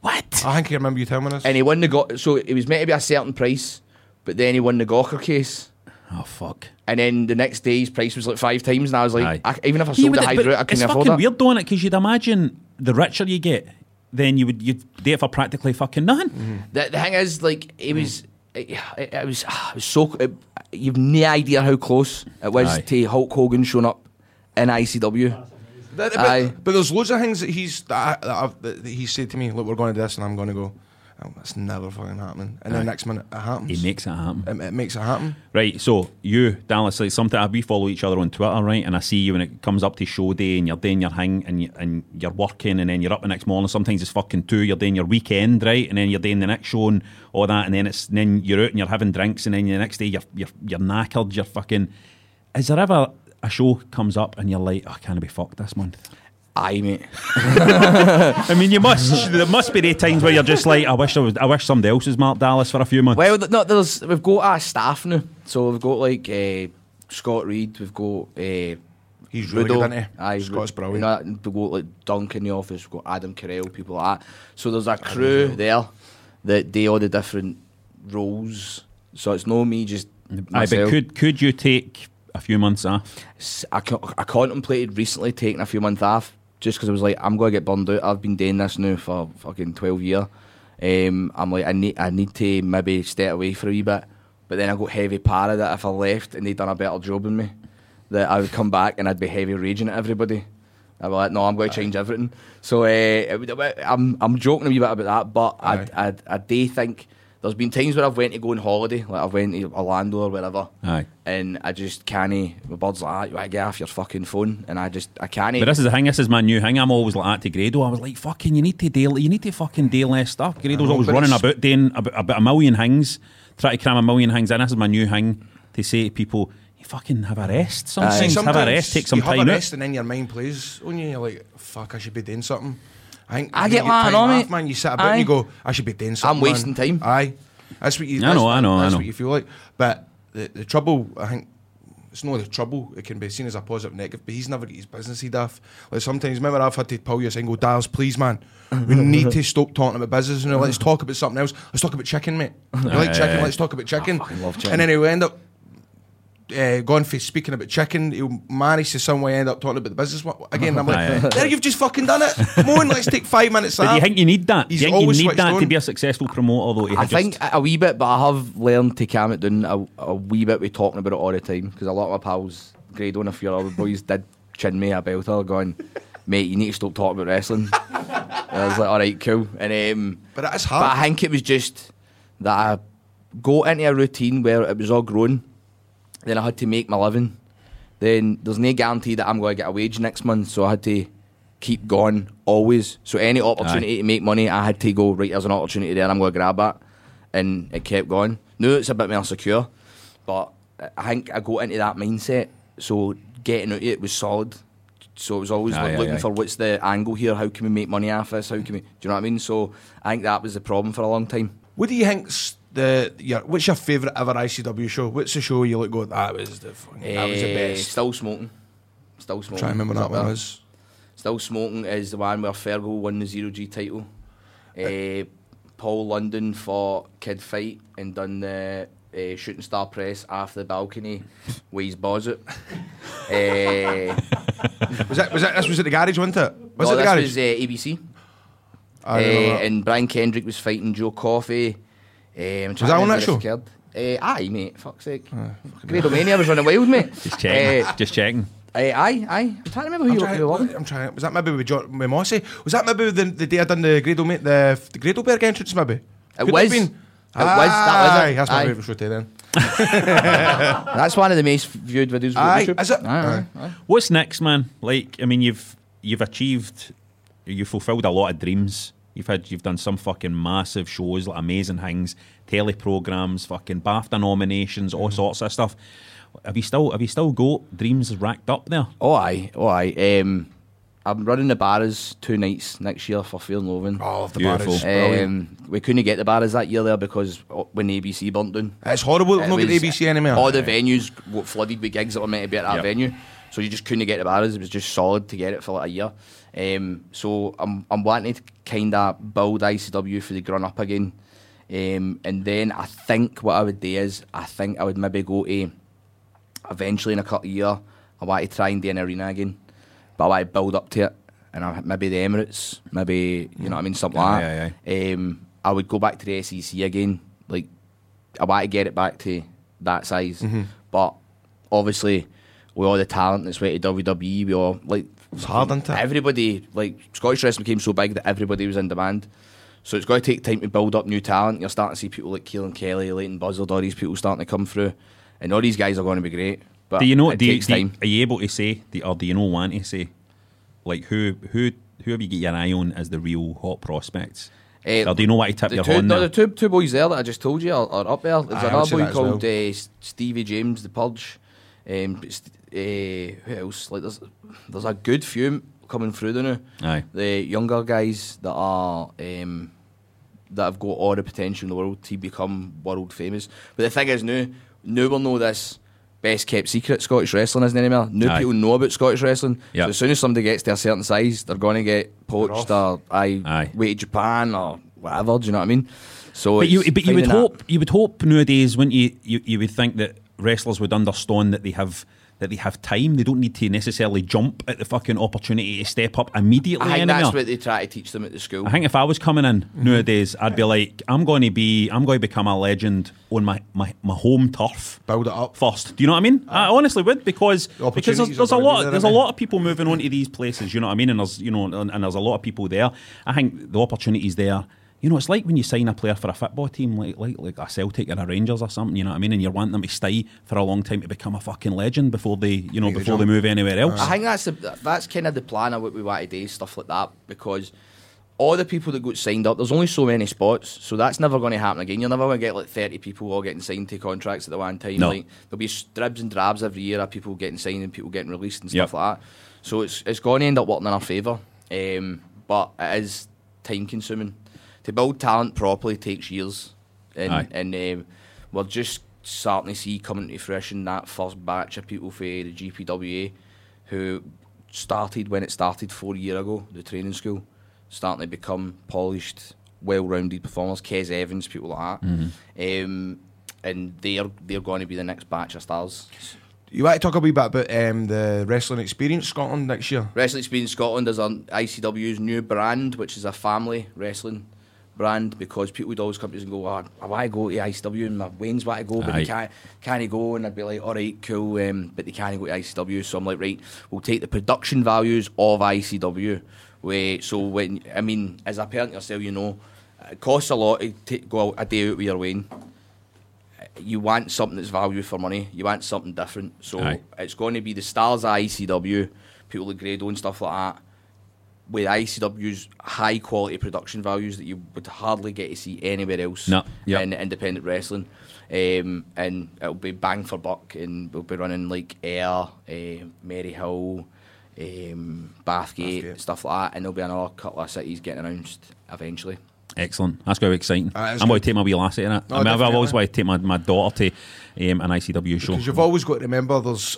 What? I think I remember you telling me this. And he wouldn't have got so it was meant to be a certain price, but then he won the Gawker case. Oh fuck. And then the next day, his price was like five times, and I was like, I, even if I Yeah, sold but the it- Hydro, I couldn't afford fucking it. weird doing it because you'd imagine the richer you get, then you would you'd do it for practically fucking nothing. Mm-hmm. The, the thing is, like, it was, it, it, it was, ah, it was so. It, you've no idea how close it was Aye. to Hulk Hogan showing up in ICW. But, Aye. but there's loads of things that he's that, I, that, I've, that he said to me. Look, we're going to this, and I'm going to go. Oh, that's never fucking happening. And then next minute it happens. He makes it happen. it, it makes it happen. Right, so you, Dallas, like something we follow each other on Twitter, right? And I see you when it comes up to show day and you're doing your hang and, you, and you're working and then you're up the next morning. Sometimes it's fucking two, you're doing your weekend, right? And then you're doing the next show and all that, and then it's and then you're out and you're having drinks, and then the next day you're you're, you're knackered, you're fucking. Is there ever a show comes up and you're like, oh, I can't be fucked this month? Aye, mate. I mean, you must. there must be the times where you're just like, I wish I was. I wish somebody else was Mark Dallas for a few months. Well, no, there's we've got our staff now, so we've got like uh, Scott Reed, we've got. Uh, He's really Rudo. good, isn't he? Aye, Scott's brilliant. You know, we've got like Dunk in the office, we've got Adam Carell, people like that. So there's a crew there that they all the different roles. So it's no me just Aye, but myself. could could you take a few months off? S- I, co- I contemplated recently taking a few months off just because I was like, I'm going to get burned out. I've been doing this now for fucking 12 years. Um, I'm like, I need, I need to maybe stay away for a wee bit. But then I got heavy para that if I left and they'd done a better job than me, that I would come back and I'd be heavy raging at everybody. I'd be like, no, I'm going to change everything. So uh, I'm, I'm joking a wee bit about that, but I, I, I do think there's been times where I've went to go on holiday, like I've went to Orlando or wherever, Aye. and I just can't. My bird's like, ah, you want to get off your fucking phone, and I just I can't. But this is the thing. This is my new thing. I'm always like that to Grado. I was like, fucking, you need to deal. you need to fucking do less stuff. Grado's always running it's- about doing about, about a million things, try to cram a million things in. This is my new thing to say to people, you fucking have a rest. Sometimes, have a rest. Take some you have time a out. rest and then your mind plays on you. You're like, fuck, I should be doing something. I think I get you that, time off, mate. man. You sit about Aye. and you go, I should be doing something. man." wasting time. Aye, that's what you. I know, I know, I That's know. what you feel like. But the, the trouble, I think. It's not the trouble. It can be seen as a positive, negative. But he's never got his business head off. Like sometimes, remember, I've had to pull you and go, "Dals, please, man, we need to stop talking about business. And let's talk about something else. Let's talk about chicken, mate. You like chicken? Let's talk about chicken. love chicken. And then he'll end up uh, going for speaking about chicken, he'll manage to some way end up talking about the business one- again. I'm like, there, you've just fucking done it. Come on, let's take five minutes. But do you think you need that? Do He's you think you always need switched that to on. be a successful promoter, though? I just- think a wee bit, but I have learned to calm it down a, a wee bit with talking about it all the time because a lot of my pals, Grado and a few other boys, did chin me a belter going, mate, you need to stop talking about wrestling. and I was like, all right, cool. And um, But it is but hard. I think it was just that I go into a routine where it was all grown. Then I had to make my living. Then there's no guarantee that I'm going to get a wage next month, so I had to keep going always. So any opportunity to make money, I had to go right. There's an opportunity there, I'm going to grab that, and it kept going. Now it's a bit more secure, but I think I got into that mindset. So getting out of it was solid. So it was always Aye, like aye, looking aye. for what's the angle here? How can we make money off this? How can we? Do you know what I mean? So I think that was the problem for a long time. What do you think's the your what's your favourite ever ICW show? What's the show you look go that was the fucking, that was the Eh, best? Still smoking. Still smoking. Try to remember that one there? was. Still smoking is the one where Fergal won the zero G title. Uh, Paul London fought Kid Fite and done the uh, shooting star press after the balcony with his uh, Was that was that this was at the garage, wasn't it? Was no, it the this garage? was uh, ABC. Uh, and Brian Kendrick was fighting Joe Coffey. Um, Was that on that show? Uh, aye, mate. Fuck's sake. Gradomania was running wild, mate. Just checking. Uh, just checking. aye, aye, aye. I'm trying to remember who I'm you trying, were I'm trying. Was that maybe with, John, with Mossy? Was that maybe the, the day I done the Grado mate the the Gradoberg entrance? Maybe it was. It was, that was it. That's my Aye. favourite show today then. That's one of the most viewed videos on Aye, YouTube. is it? Aye, aye. What's next, man? Like, I mean, you've you've achieved, you've fulfilled a lot of dreams. You've had, you've done some fucking massive shows, like amazing things, tele programs, fucking BAFTA nominations, Mm. all sorts of stuff. Have you still, have you still got dreams racked up there? Oh, aye. Oh, aye. Um, I'm running the barras two nights next year for Fear and Loathing. Oh, the Beautiful. Barras. Um, we couldn't get the barras that year there because uh, when the ABC burnt down. It's horrible. It Not get the ABC anymore. All the venues got flooded with gigs that were meant to be at that Yep. venue. So you just couldn't get the barras. It was just solid to get it for like a year. Um, so I'm, I'm wanting to kind of build ICW for the grown up again. Um, and then I think what I would do is I think I would maybe go to eventually in a couple of years. I want to try and do an arena again, but I want to build up to it. And I, maybe the Emirates, maybe you know what I mean, something like Aye, that. Um, I would go back to the SEC again. Like I want to get it back to that size, Mm-hmm. but obviously with all the talent that's went to WWE, we all like It's hard, isn't it? everybody like Scottish wrestling became so big that everybody was in demand. So it's going to take time to build up new talent. You're starting to see people like Keelan Kelly, Leighton Buzzard, all these people starting to come through, and all these guys are going to be great. But do you know? it Do you, takes do you- are you able to say, the, or do you know want to say, like who who who have you got your eye on as the real hot prospects? Eh, or do you know what to tip the your two, horn no, there? the two, two boys there that I just told you are, are up there. There's Aye, I another boy that as well. called uh, Stevie James, the Purge. Um, st- uh, who else? Like there's there's a good few coming through there now. Aye. The younger guys that are um, that have got all the potential in the world to become world famous. But the thing is now, now we'll know this best kept secret Scottish wrestling isn't anymore. Now Aye. people know about Scottish wrestling. Yep. So as soon as somebody gets to a certain size, they're going to get poached or I Aye. way to Japan or whatever. Do you know what I mean? So, But you, but you would finding that- hope, you would hope nowadays, wouldn't you, you? You would think that wrestlers would understand that they have that they have time. They don't need to necessarily jump at the fucking opportunity to step up immediately. I think anymore. that's what they try to teach them at the school. I think if I was coming in Mm-hmm. nowadays, I'd be like, I'm going to be, I'm going to become a legend on my, my, my home turf. Build it up. first. Do you know what I mean? I honestly would because because there's, there's a lot there, there's a aren't lot of people moving on to these places. You know what I mean? And there's you know and, and there's a lot of people there. I think the opportunities there. You know, it's like when you sign a player for a football team, like like like a Celtic or a Rangers or something. You know what I mean? And you want them to stay for a long time to become a fucking legend before they, you know, Make the before they move anywhere else. I think that's the, that's kind of the plan of what we want to do, stuff like that, because all the people that got signed up, there's only so many spots, so that's never going to happen again. You're never going to get like 30 people all getting signed to contracts at the one time. No. Like there'll be dribs and drabs every year of people getting signed and people getting released and Yep. stuff like that. So it's it's going to end up working in our favour, um, but it is time consuming. To build talent properly takes years, and Aye. and um, we're just starting to see coming to fruition that first batch of people for the GPWA who started when it started four years ago, the training school, starting to become polished, well-rounded performers. Kez Evans, people like that, Mm-hmm. um, and they're they're going to be the next batch of stars. You want to talk a wee bit about um, the wrestling experience Scotland next year? Wrestling Experience Scotland is an ICW's new brand, which is a family wrestling brand because people would always come to us and go, oh, I want to go to ICW and my Wayne's want to go, but Aye. they can't, can't go. And I'd be like, all right, cool, um, but they can't go to ICW. So I'm like, right, we'll take the production values of ICW. Where, so when, I mean, as a parent yourself, you know, it costs a lot to take, go out a day out with your Wayne you want something that's value for money. You want something different. So Aye. it's going to be the stars of ICW, people like Grado and stuff like that, with ICW's high quality production values that you would hardly get to see anywhere else No, yep. in independent wrestling. Um, and it'll be bang for buck, and we'll be running like Ayr, uh, Maryhill, um, Bathgate, stuff like that. And there'll be another couple of cities getting announced eventually. Excellent. That's going to be exciting. That's I'm going to take my wee lassie in it. No, I mean, I've, I've always wanted to take my, my daughter to um, an ICW show. Because you've always got to remember, there's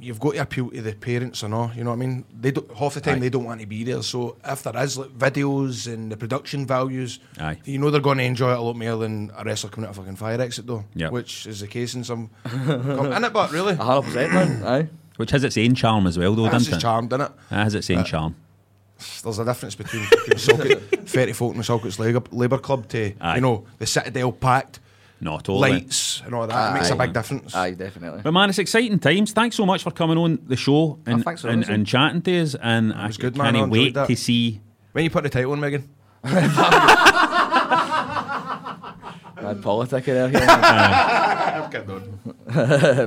you've got to appeal to the parents and all. You know what I mean? They don't, half the time Aye. they don't want to be there. So if there is like videos and the production values, Aye. you know they're going to enjoy it a lot more than a wrestler coming out of fucking fire exit though. Yep. Which is the case in some. in it, but really, 100%, man. Aye. Which has its own charm as well, though, That's doesn't just it? charmed, innit? It has its own Uh, charm. There's a difference between fucking Salkett, 30 folk in the Salkett's Labour, Labour Club to Aye. you know the Citadel packed No, all lights and all that. It makes a big difference. Aye, definitely. But man, it's exciting times. Thanks so much for coming on the show and, Oh, thanks and, and chatting to us. And I was good, man. I can't enjoyed wait that. to see. When you put the title on, Megan. Mad politic there. here. I'm kidding on.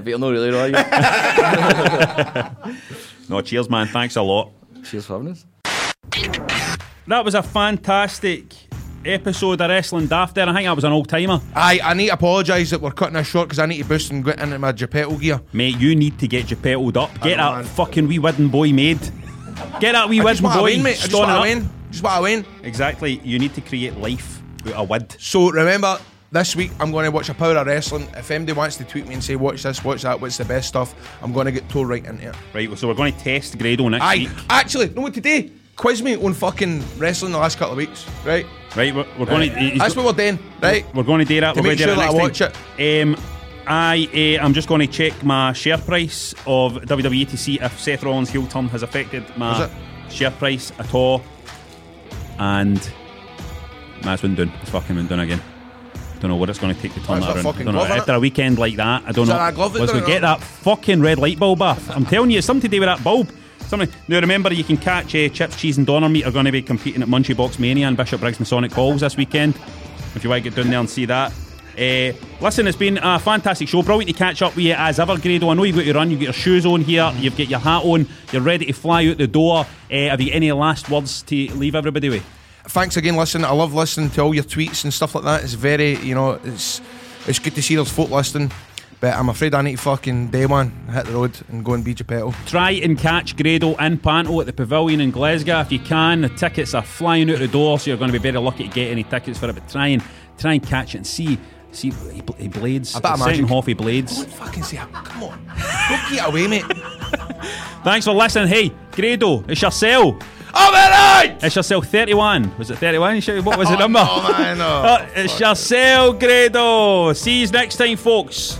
but you're not really right. No, cheers, man. Thanks a lot. Cheers for having us. That was a fantastic episode of Wrestling Daft there. I think that was an old timer. Aye, I need to apologise that we're cutting this short because I need to boost and get into my Geppetto gear. Mate, you need to get Geppettoed up. Get that man. fucking wee wooden boy made. Get that wee I wooden boy. win, mate. I just to up. win. Just want to win. Exactly. You need to create life with a wood. So remember, this week I'm going to watch a Power of Wrestling. If anybody wants to tweet me and say, watch this, watch that, what's the best stuff, I'm going to get told right into it. Right, so we're going to test Grado next Aye, week. actually, no, what today? Quiz me on fucking wrestling the last couple of weeks, right? Right, we're, we're going Right. to. That's what we're doing, right? We're going to do that. To we're make going to do sure that that I watch time. Um, I, uh, I'm just going to check my share price of WWE to see if Seth Rollins' heel turn has affected my share price at all. And that's went down. It's fucking went down again. I don't know what it's going to take to turn that around. Don't know. After a weekend like that, I don't Is know. that that glove that Let's go get that fucking red light bulb off. I'm telling you, it's something to do with that bulb. Something. Now remember, you can catch uh, Chips, Cheese and Donner Meat are going to be competing at Munchie Box Mania and Bishopbriggs Masonic Halls this weekend. If you want to get down there and see that. Uh, listen, it's been a fantastic show. Brilliant to catch up with you as ever, Grado. I know you've got to run. You've got your shoes on here. You've got your hat on. You're ready to fly out the door. Uh, have you any last words to leave everybody with? Thanks again, listen. I love listening to all your tweets and stuff like that. It's very, you know, it's it's good to see there's folk listening. But I'm afraid I need to fucking day one, hit the road and go and be Geppetto. Try and catch Grado and Panto at the Pavilion in Glasgow if you can. The tickets are flying out the door, so you're going to be very lucky to get any tickets for it. But try and try and catch it and see. See, he, he blades. I bet I'm second half he blades. Don't fucking say, come on. Don't get away, mate. Thanks for listening. Hey, Grado, it's your cell. Oh, man, It's your cell 31. Was it 31? You What was the Oh, number? oh, man, no. Oh, it's your cell, Grado. See you next time, folks.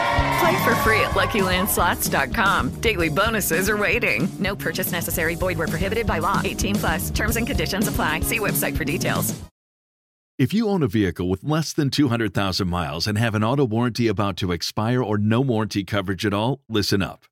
Play for free at LuckyLandSlots.com. Daily bonuses are waiting. No purchase necessary. Void were prohibited by law. 18 plus. Terms and conditions apply. See website for details. If you own a vehicle with less than 200,000 miles and have an auto warranty about to expire or no warranty coverage at all, listen up.